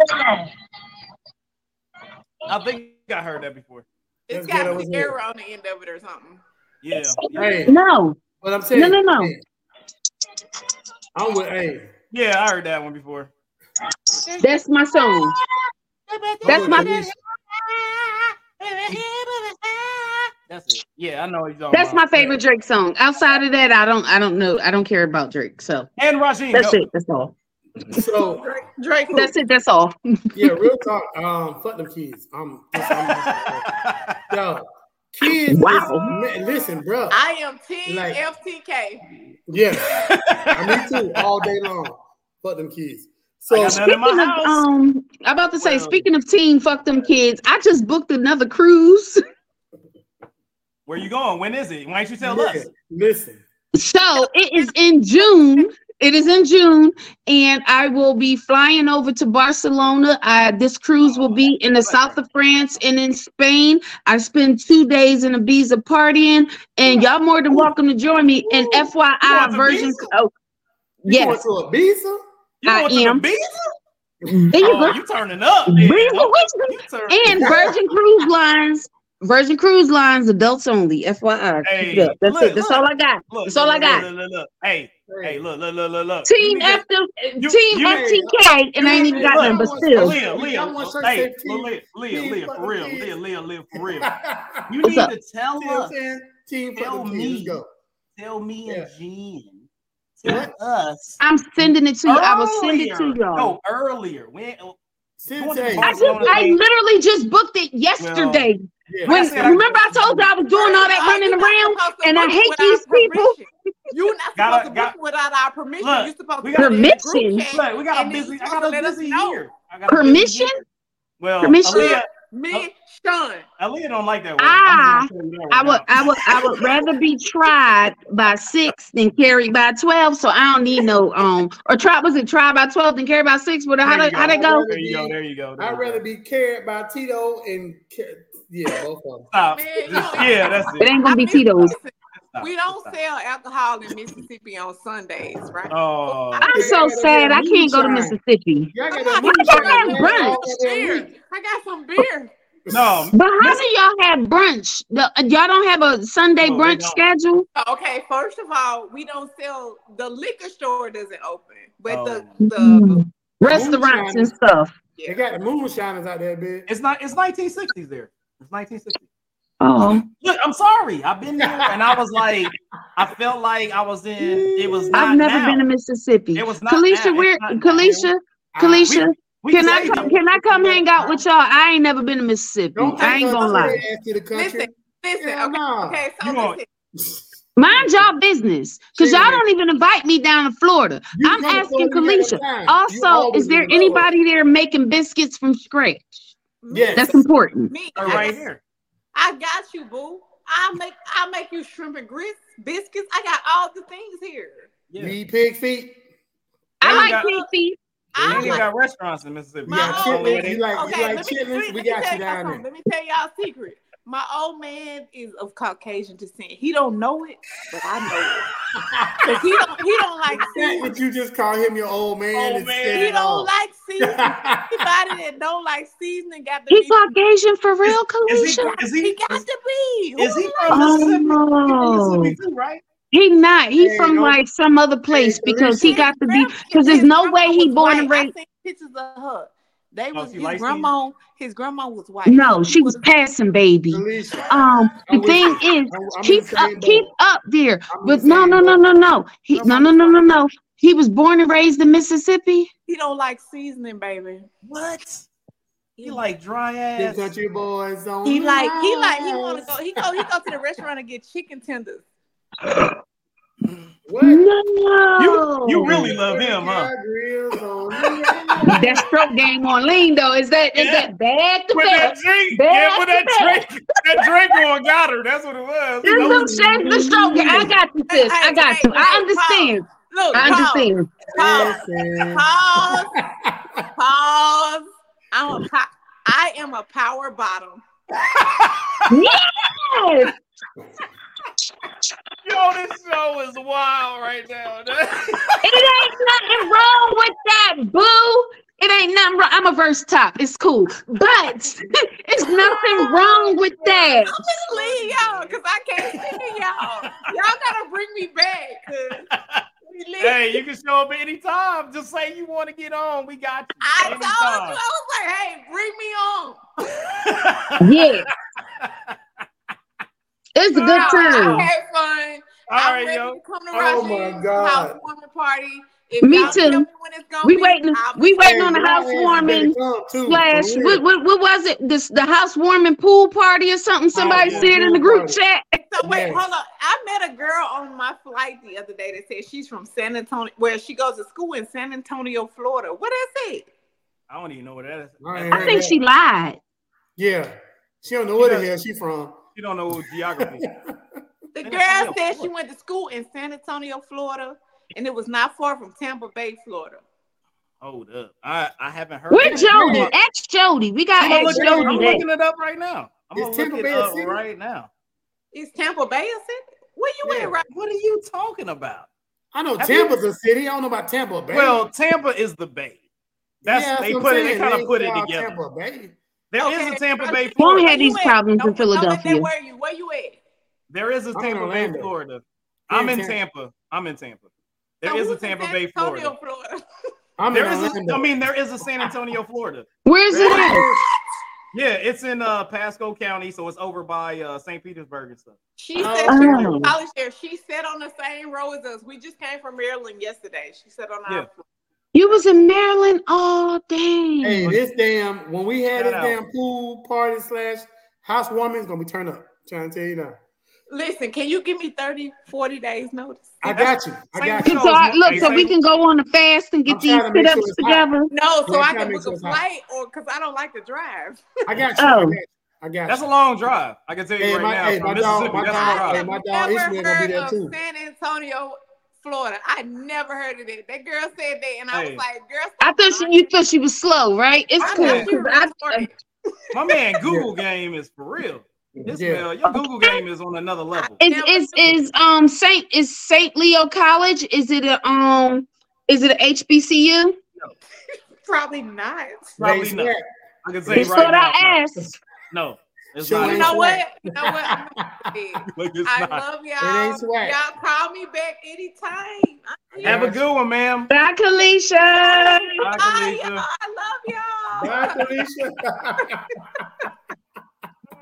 I think I heard that before. It's Let's got over an here. error on the end of it or something. Yeah. yeah. Hey, No, but I'm saying, No, no, no. I'm with hey. Yeah, I heard that one before. that's my song. That's my- That's it. Yeah, I know what you're talking That's my favorite Drake song. Outside of that, I don't, I don't know, I don't care about Drake. So And Rasheen. that's go. it. That's all. So Drake, Drake who? That's it. That's all. yeah, real talk. Um, fuck them kids. I'm, I'm yo, kids. Wow. man, listen, bro. I am Team Like- FTK. Yeah, I me too. All day long. Fuck them kids. So I got none in my Speaking of, house. um, I'm about to say, Well- speaking of team, fuck them kids. I just booked another cruise. Where you going? When is it? Why don't you tell yeah, us? listen. So it is in June. It is in June, and I will be flying over to Barcelona. I, this cruise will be in the south of France and in Spain. I spend two days in Ibiza partying, and y'all more than welcome to join me. And FYI. Ibiza? Oh, You yes, going to Ibiza? You I am. Ibiza? There you Oh, go. you turning up. man. Bring the whiskey. You turn- And Virgin Cruise Lines. Virgin Cruise Lines, adults only. FYI. Hey. That's look, it. That's look. all I got. Look, That's all I got. Look, look, look. Hey, hey, look, look, look, look, look. Team You need F you- Team you- FTK, and I ain't even got Look, none, but still. Leah, You Leah, got one shirt hey, said Leah, Leah, Leah, for real. Leah, Leah, Leah, for real. You need up? to tell See us. Team Tell me. kids. Go. tell me and Yeah. Jean, tell What? us. I'm sending it to you. I will send it to y'all. No, earlier. When, Send Going it to to I just, I literally just booked it yesterday. Yeah. when I said I- remember I told you I was doing all that Oh, running around, and I hate without these people. You're not supposed Gotta- to book got- without our permission. Look, You're supposed we to got- put it in the group Permission? look, we got a busy, I got a busy year. I got a busy Permission? Well, Permission? Aaliyah, Me, Sean. Aaliyah don't like that word. Ah, I'm just gonna tell you that I would. I would, I would rather be tried by six than carried by twelve. So I don't need no um or try was it tried by twelve than carried by six? But how did how they go. go? There you go. There you go. there I'd you rather be carried by Tito and ca- yeah, both of them. Stop. Man, Just- yeah, that's It it. ain't gonna be I Tito's. We don't sell alcohol in Mississippi on Sundays, right? Oh, I'm so sad. I can't go to Mississippi. Y'all got Come that on, moonshine, y'all have man, brunch. all goddamn beer. week. I got some beer. no. But how do y'all have brunch? The, y'all don't have a Sunday No, brunch schedule? Okay, first of all, we don't sell the liquor store doesn't open, but the Oh. the Mm. Restaurants and stuff. They got the moonshiners out there, bitch. It's not. It's 1960s there. It's 1960s. Oh, um, Look, I'm sorry. I've been there, and I was like, I felt like I was in. It was not. I've never now. been to Mississippi. It was not Kalisha, now. It's where not now. Uh, Kalisha, Kalisha, We can I come, can I come hang out with y'all? I ain't never been to Mississippi. Don't I ain't gonna lie. ass to the country. listen, listen. Hell Okay, nah. okay, so want- listen. Mind y'all business, because y'all don't even invite me down to Florida. You I'm asking Florida, Kalisha. got time. You Also, is there anybody there making biscuits from scratch? Yes. That's important. Me, Or I, right here. I got you, boo. I'll make I'll make you shrimp and grits, biscuits. I got all the things here. You Yeah. eat pig feet. I They like got- pig feet. They I like, got restaurants in Mississippi. You got chitlins. You like, okay, you like let chitlins? We got you down there. Let me tell y'all a secret. My old man is of Caucasian descent. He don't know it, but I know it. 'Cause he don't he don't like The fact seasoning. that you just call him your old man. Old man. He don't all. like seasoning. Anybody that don't like seasoning got to He be. Caucasian for real, Is he? Kalisha? Is He he? got to be. Is he Who from Mississippi? He from Oh, Mississippi too, right? he not. He Hey, from don't- like some other place Hey, because he got to be. Because there's no way he born white. and raised. I seen pictures of her. They Oh, was she his light-skinned? grandma. His grandma was white. No, she was passing, baby. Alicia, Um, I'm the thing you. is, I'm- I'm keep up, boat. keep up there. I'm But no, no, no, no, no. He no, no, no, no, no. He was born and raised in Mississippi. He don't like seasoning, baby. What? He like dry Them ass. country boys on He like he like he want to go. He go he go to the restaurant and get chicken tenders. What? No, You you really love him, huh? Got grills on that stroke game on lean though. Is that is Yeah. that bad to With bad? that drink, Back yeah, with that to drink, that drink on got her. That's what it was. This little shame the stroke. game. I got you, sis. I got you. I understand. Look, I pause, understand. Pause. Listen. Pause. Pause. I'm a po- I am a power bottom. Yes. Yo, this show is wild right now. It ain't nothing wrong with that, boo. It ain't nothing wrong. I'm a verse top. It's cool. But it's nothing wrong with that. I'm gonna leave y'all because I can't see y'all. Y'all gotta bring me back. 'cause we leave. hey, you can show up anytime. Just say you want to get on. We got you. I told you, I was like, hey, bring me on. Yeah. It's a good Wow, time. I had fun. All I'm right, ready yo. to come to Oh my Raji's God. housewarming party. If Me too. me when it's gonna We be, waiting. I'll We waiting on the Hey, y'all ass better housewarming slash. What, what, what was it? This the housewarming pool party or something? Oh, somebody yeah, said in the group chat. So wait, Yes. hold on. I met a girl on my flight the other day that said she's from San Antonio, where she goes to school in San Antonio, Florida. What is it? I don't even know what that is. I I think that. she lied. Yeah. She don't know where the Yeah. hell she from. You don't know geography. The San girl Antonio, said she went to school in San Antonio, Florida, and it was not far from Tampa Bay, Florida. Hold up. I, I haven't heard. Where that. Jody? I'm Ex Jody. We got gonna ex look it- I'm looking it up right now. I'm Is gonna Tampa look Bay it a up city? right now. Is Tampa Bay a city? Where you Yeah. at, right? What are you talking about? I know Have you- Tampa's a city. I don't know about Tampa Bay. Well, Tampa is the Bay. That's Yeah, they what I'm put it. They kind of put it together. Tampa Bay. There is Okay, a Tampa Bay, Where Won't have these at? problems in Don't- don't let them Philadelphia. Where you? Where you at? There is a I'm in Tampa Bay, Orlando. Florida. I'm in Tampa. Tampa. I'm in Tampa. There So is a Tampa San Bay, Antonio, Florida. Florida? I'm There in is. A, mean, there is a San Antonio, Florida. Where's it at? Yeah, it's in uh Pasco County, so it's over by uh St. Petersburg and stuff. She Oh, said okay. she was a college there. She sat on the same row as us. We just came from Maryland yesterday. She sat on our Yeah. You was in Maryland? all day. Hey, this damn when we had Shout this out. damn pool party slash housewarming, it's gonna be turned up. I'm trying to tell you now. Listen, can you give me 30, 40 days notice? I got you. I got you. so I, look, so we can go on a fast and get I'm these trying to make sit ups sure it's hot. together. No, so Yeah, I can makes book a sense, huh? flight or because I don't like to drive. I got you. Oh. I got you. That's a long drive. I can tell you Hey, right my- now hey, from my dog- Mississippi. my that's a dog- long hey, drive. my I've dog never Ishmael gonna be heard there of too. San Antonio, Florida. I never heard of it. That girl said that, and I Hey. was like, "Girl, I thought she, you thought she was slow, right? It's I cool. thought she was 'cause I- My man Google game is for real. This Yeah. yeah. your Google game is on another level. is is is um Saint is Saint Leo College? Is it a um is it a HBCU? Probably not. Probably not. that. I can say That's right what now. I asked. No, it's You know swag. what? You know what? I'm gonna say it. Look, I not. love y'all. Y'all call me back anytime. I'm here. Have a good one, ma'am. Bye, Kalisha. Bye, Bye, y'all. I love y'all. Bye, Felicia.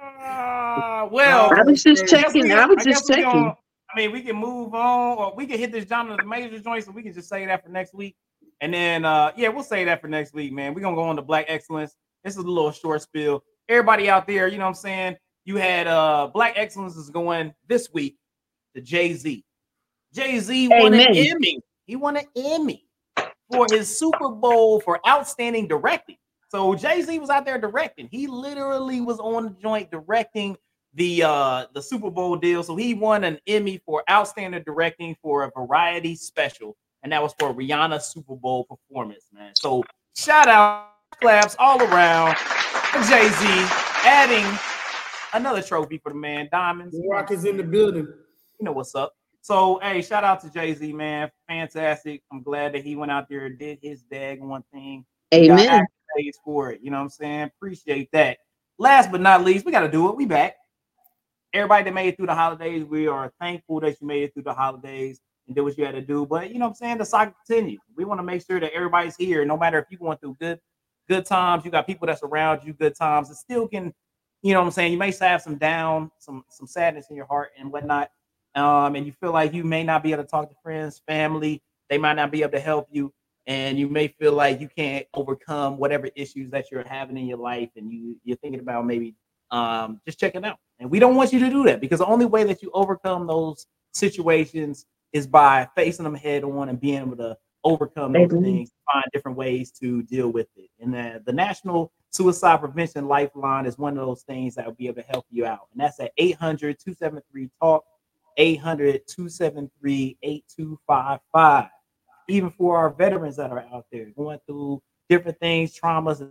Uh, well, I was just I checking. we- I was I just guess checking. gonna- I mean, we can move on, or we can hit this genre of the major joints, and we can just say that for next week. And then, uh, yeah, we'll say that for next week, man. We're gonna go on to Black Excellence. This is a little short spill. Everybody out there, you know what I'm saying? You had uh Black Excellence is going this week to Jay-Z. Jay-Z won an Emmy. He won an Emmy for his Super Bowl for outstanding directing. So Jay-Z was out there directing. He literally was on the joint directing the uh the Super Bowl deal. So he won an Emmy for outstanding directing for a variety special, and that was for Rihanna's Super Bowl performance, man. So shout out, claps all around for Jay-Z adding another trophy for the man, Diamonds. The Rock is in the building. You know what's up. So hey, shout out to Jay-Z, man. Fantastic. I'm glad that he went out there and did his dag one thing. Amen. accolades for it. You know what I'm saying? Appreciate that. Last but not least, we got to do it. We back. Everybody that made it through the holidays, we are thankful that you made it through the holidays and did what you had to do. But you know what I'm saying? The cycle continues. We want to make sure that everybody's here, no matter if you're going through good, good times, you got people that's around you, good times. It still can, you know what I'm saying? You may have some down, some some sadness in your heart and whatnot. Um, and you feel like you may not be able to talk to friends, family, they might not be able to help you and you may feel like you can't overcome whatever issues that you're having in your life and you you're thinking about maybe um just checking out and we don't want you to do that because the only way that you overcome those situations is by facing them head on and being able to overcome those things find different ways to deal with it. And the, the national suicide prevention lifeline is one of those things that will be able to help you out. And that's at 800-273 talk 800-273-8255 even for our veterans that are out there going through different things, traumas,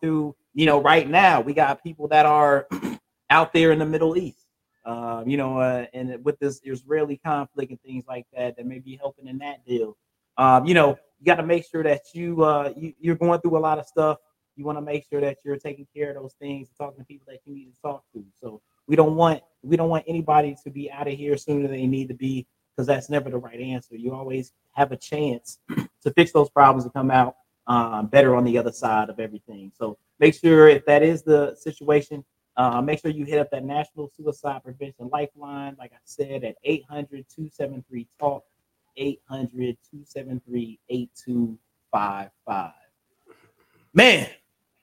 through, you know, right now we got people that are out there in the Middle East, um, you know, uh, and with this Israeli conflict and things like that, that may be helping in that deal. Um, you know, you got to make sure that you, uh, you you're going through a lot of stuff. You want to make sure that you're taking care of those things and talking to people that you need to talk to. So we don't want we don't want anybody to be out of here sooner than they need to be because that's never the right answer. You always have a chance to fix those problems and come out um, better on the other side of everything. So make sure if that is the situation, uh, make sure you hit up that National Suicide Prevention Lifeline, like I said, at 800 273 TALK, 800 273 8255. Man,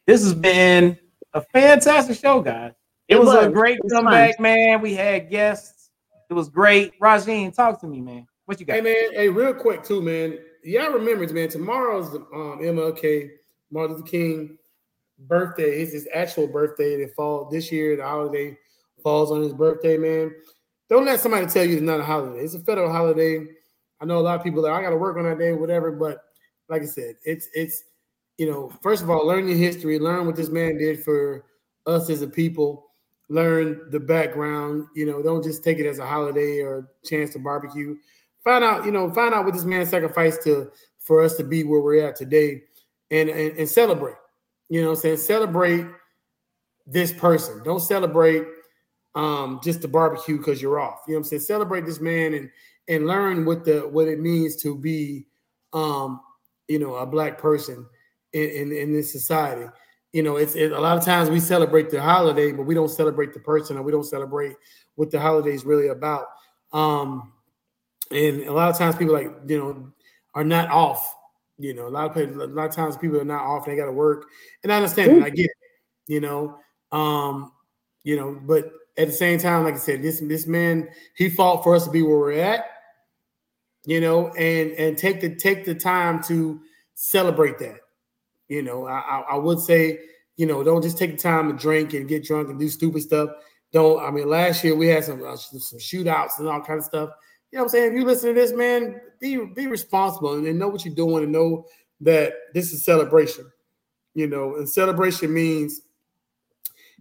this has been a fantastic show, guys. It, It was, a great It was comeback, man. We had guests. It was great. Rajin, talk to me, man. What you got? Hey man, hey, real quick too, man. Y'all remember, man, tomorrow's um, MLK Martin Luther King birthday. It's his actual birthday. That fall this year. The holiday falls on his birthday, man. Don't let somebody tell you it's not a holiday. It's a federal holiday. I know a lot of people that I got to work on that day, whatever. But like I said, it's it's you know, first of all, learn your history, learn what this man did for us as a people, learn the background. You know, don't just take it as a holiday or chance to barbecue find out, you know, find out what this man sacrificed to for us to be where we're at today. and, and and celebrate. You know, I'm saying celebrate this person. Don't celebrate um, just the barbecue because you're off. You know I'm saying? Celebrate this man and and learn what the what it means to be um, you know a black person in, in, in this society. You know, it's it, a lot of times we celebrate the holiday, but we don't celebrate the person, or we don't celebrate what the holiday is really about. Um, and a lot of times people like you know are not off. You know, a lot of people, a lot of times people are not off. They got to work, and I understand. I get it. You know, um, you know, but at the same time, like I said, this this man he fought for us to be where we're at. You know, and and take the take the time to celebrate that. You know, I, I, would say, you know, don't just take the time to drink and get drunk and do stupid stuff. Don't. I mean, last year we had some uh, some shootouts and all kind of stuff. You know what I'm saying? If you listen to this, man, be be responsible and, and know what you're doing and know that this is celebration. You know, and celebration means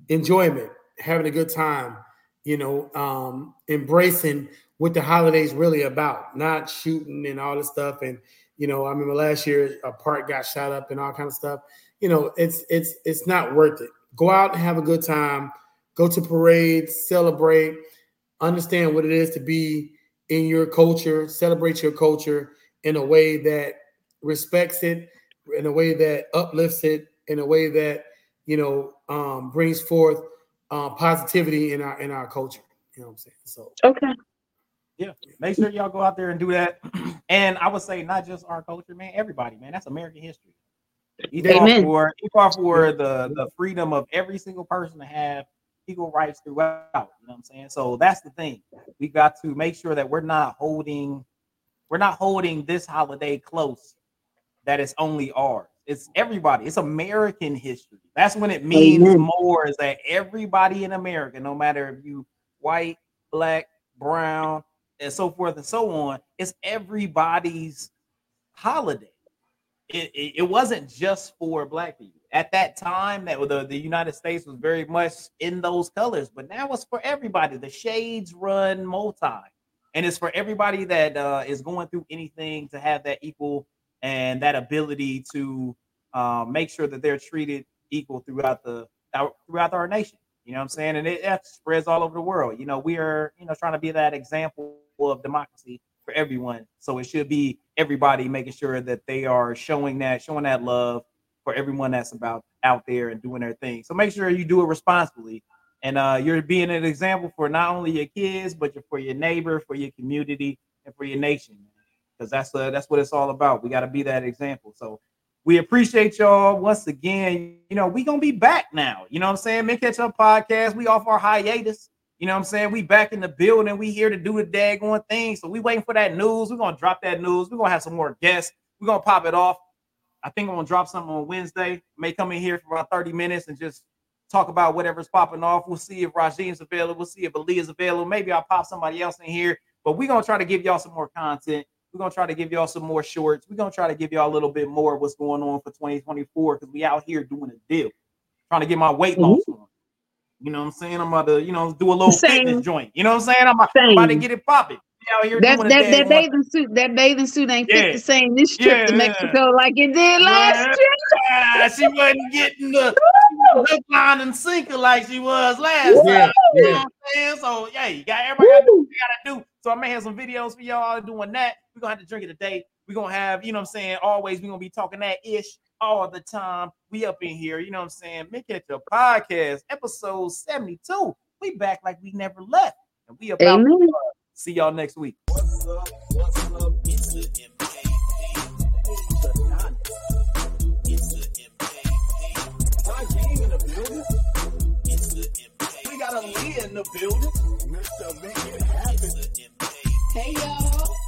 enjoyment, having a good time. You know, um, embracing what the holidays really about, not shooting and all this stuff. And you know, I remember last year a park got shot up and all kind of stuff. You know, it's it's it's not worth it. Go out and have a good time. Go to parades, celebrate, understand what it is to be in your culture, celebrate your culture in a way that respects it, in a way that uplifts it, in a way that you know um, brings forth uh, positivity in our in our culture. You know what I'm saying? So Okay. Yeah, make sure y'all go out there and do that. And I would say not just our culture, man, everybody, man. That's American history. Amen. for fought for the the freedom of every single person to have equal rights throughout. You know what I'm saying? So that's the thing. We got to make sure that we're not holding we're not holding this holiday close. That it's only ours. It's everybody. It's American history. That's when it means Amen. more. Is that everybody in America, no matter if you white, black, brown, and so forth and so on, it's everybody's holiday. It, it, it wasn't just for black people. At that time, that the, the United States was very much in those colors, but now it's for everybody. The shades run multi, and it's for everybody that uh, is going through anything to have that equal and that ability to uh, make sure that they're treated equal throughout the throughout our nation. You know what I'm saying? And it, that spreads all over the world. You know, we are, you know, trying to be that example of democracy for everyone. So it should be everybody making sure that they are showing that, showing that love for everyone that's about out there and doing their thing. So make sure you do it responsibly. And uh, you're being an example for not only your kids, but for your neighbor, for your community, and for your nation. Because that's uh, that's what it's all about. We got to be that example. So we appreciate y'all once again. You know, we gonna be back now. You know what I'm saying? Mint Ketchup Podcast. We off our hiatus. You know what I'm saying? We back in the building. We here to do the daggone thing. So we waiting for that news. We're gonna drop that news. We're gonna have some more guests. We're gonna pop it off. I think I'm gonna drop something on Wednesday. May come in here for about 30 minutes and just talk about whatever's popping off. We'll see if Rajeen's available. We'll see if Ali is available. Maybe I'll pop somebody else in here. But we're gonna try to give y'all some more content. We're gonna try to give y'all some more shorts. We're gonna try to give y'all a little bit more of what's going on for 2024 because we out here doing a deal, trying to get my weight loss mm-hmm. on. You know what I'm saying? I'm about to, you know, do a little Same. fitness joint. You know what I'm saying? I'm about, I'm about to get it popping. We out here That that, that bathing suit, that bathing suit ain't fit Yeah. the same this trip Yeah. to Mexico like it did last Yeah. trip. Ah, she wasn't getting the hook, line, and sinker like she was last time. yeah, You know what I'm saying? So yeah, you got everybody gotta do gotta do. So I may have some videos for y'all doing that. We're gonna have to drink it today. We're gonna have, you know what I'm saying, always we're gonna be talking that ish all the time. We up in here, you know what I'm saying? Mint Ketchup podcast, episode 72. We back like we never left. And we about Amen. to uh, see y'all next week. We got Ali in the building. Mr. Make It Happen. Hey, y'all.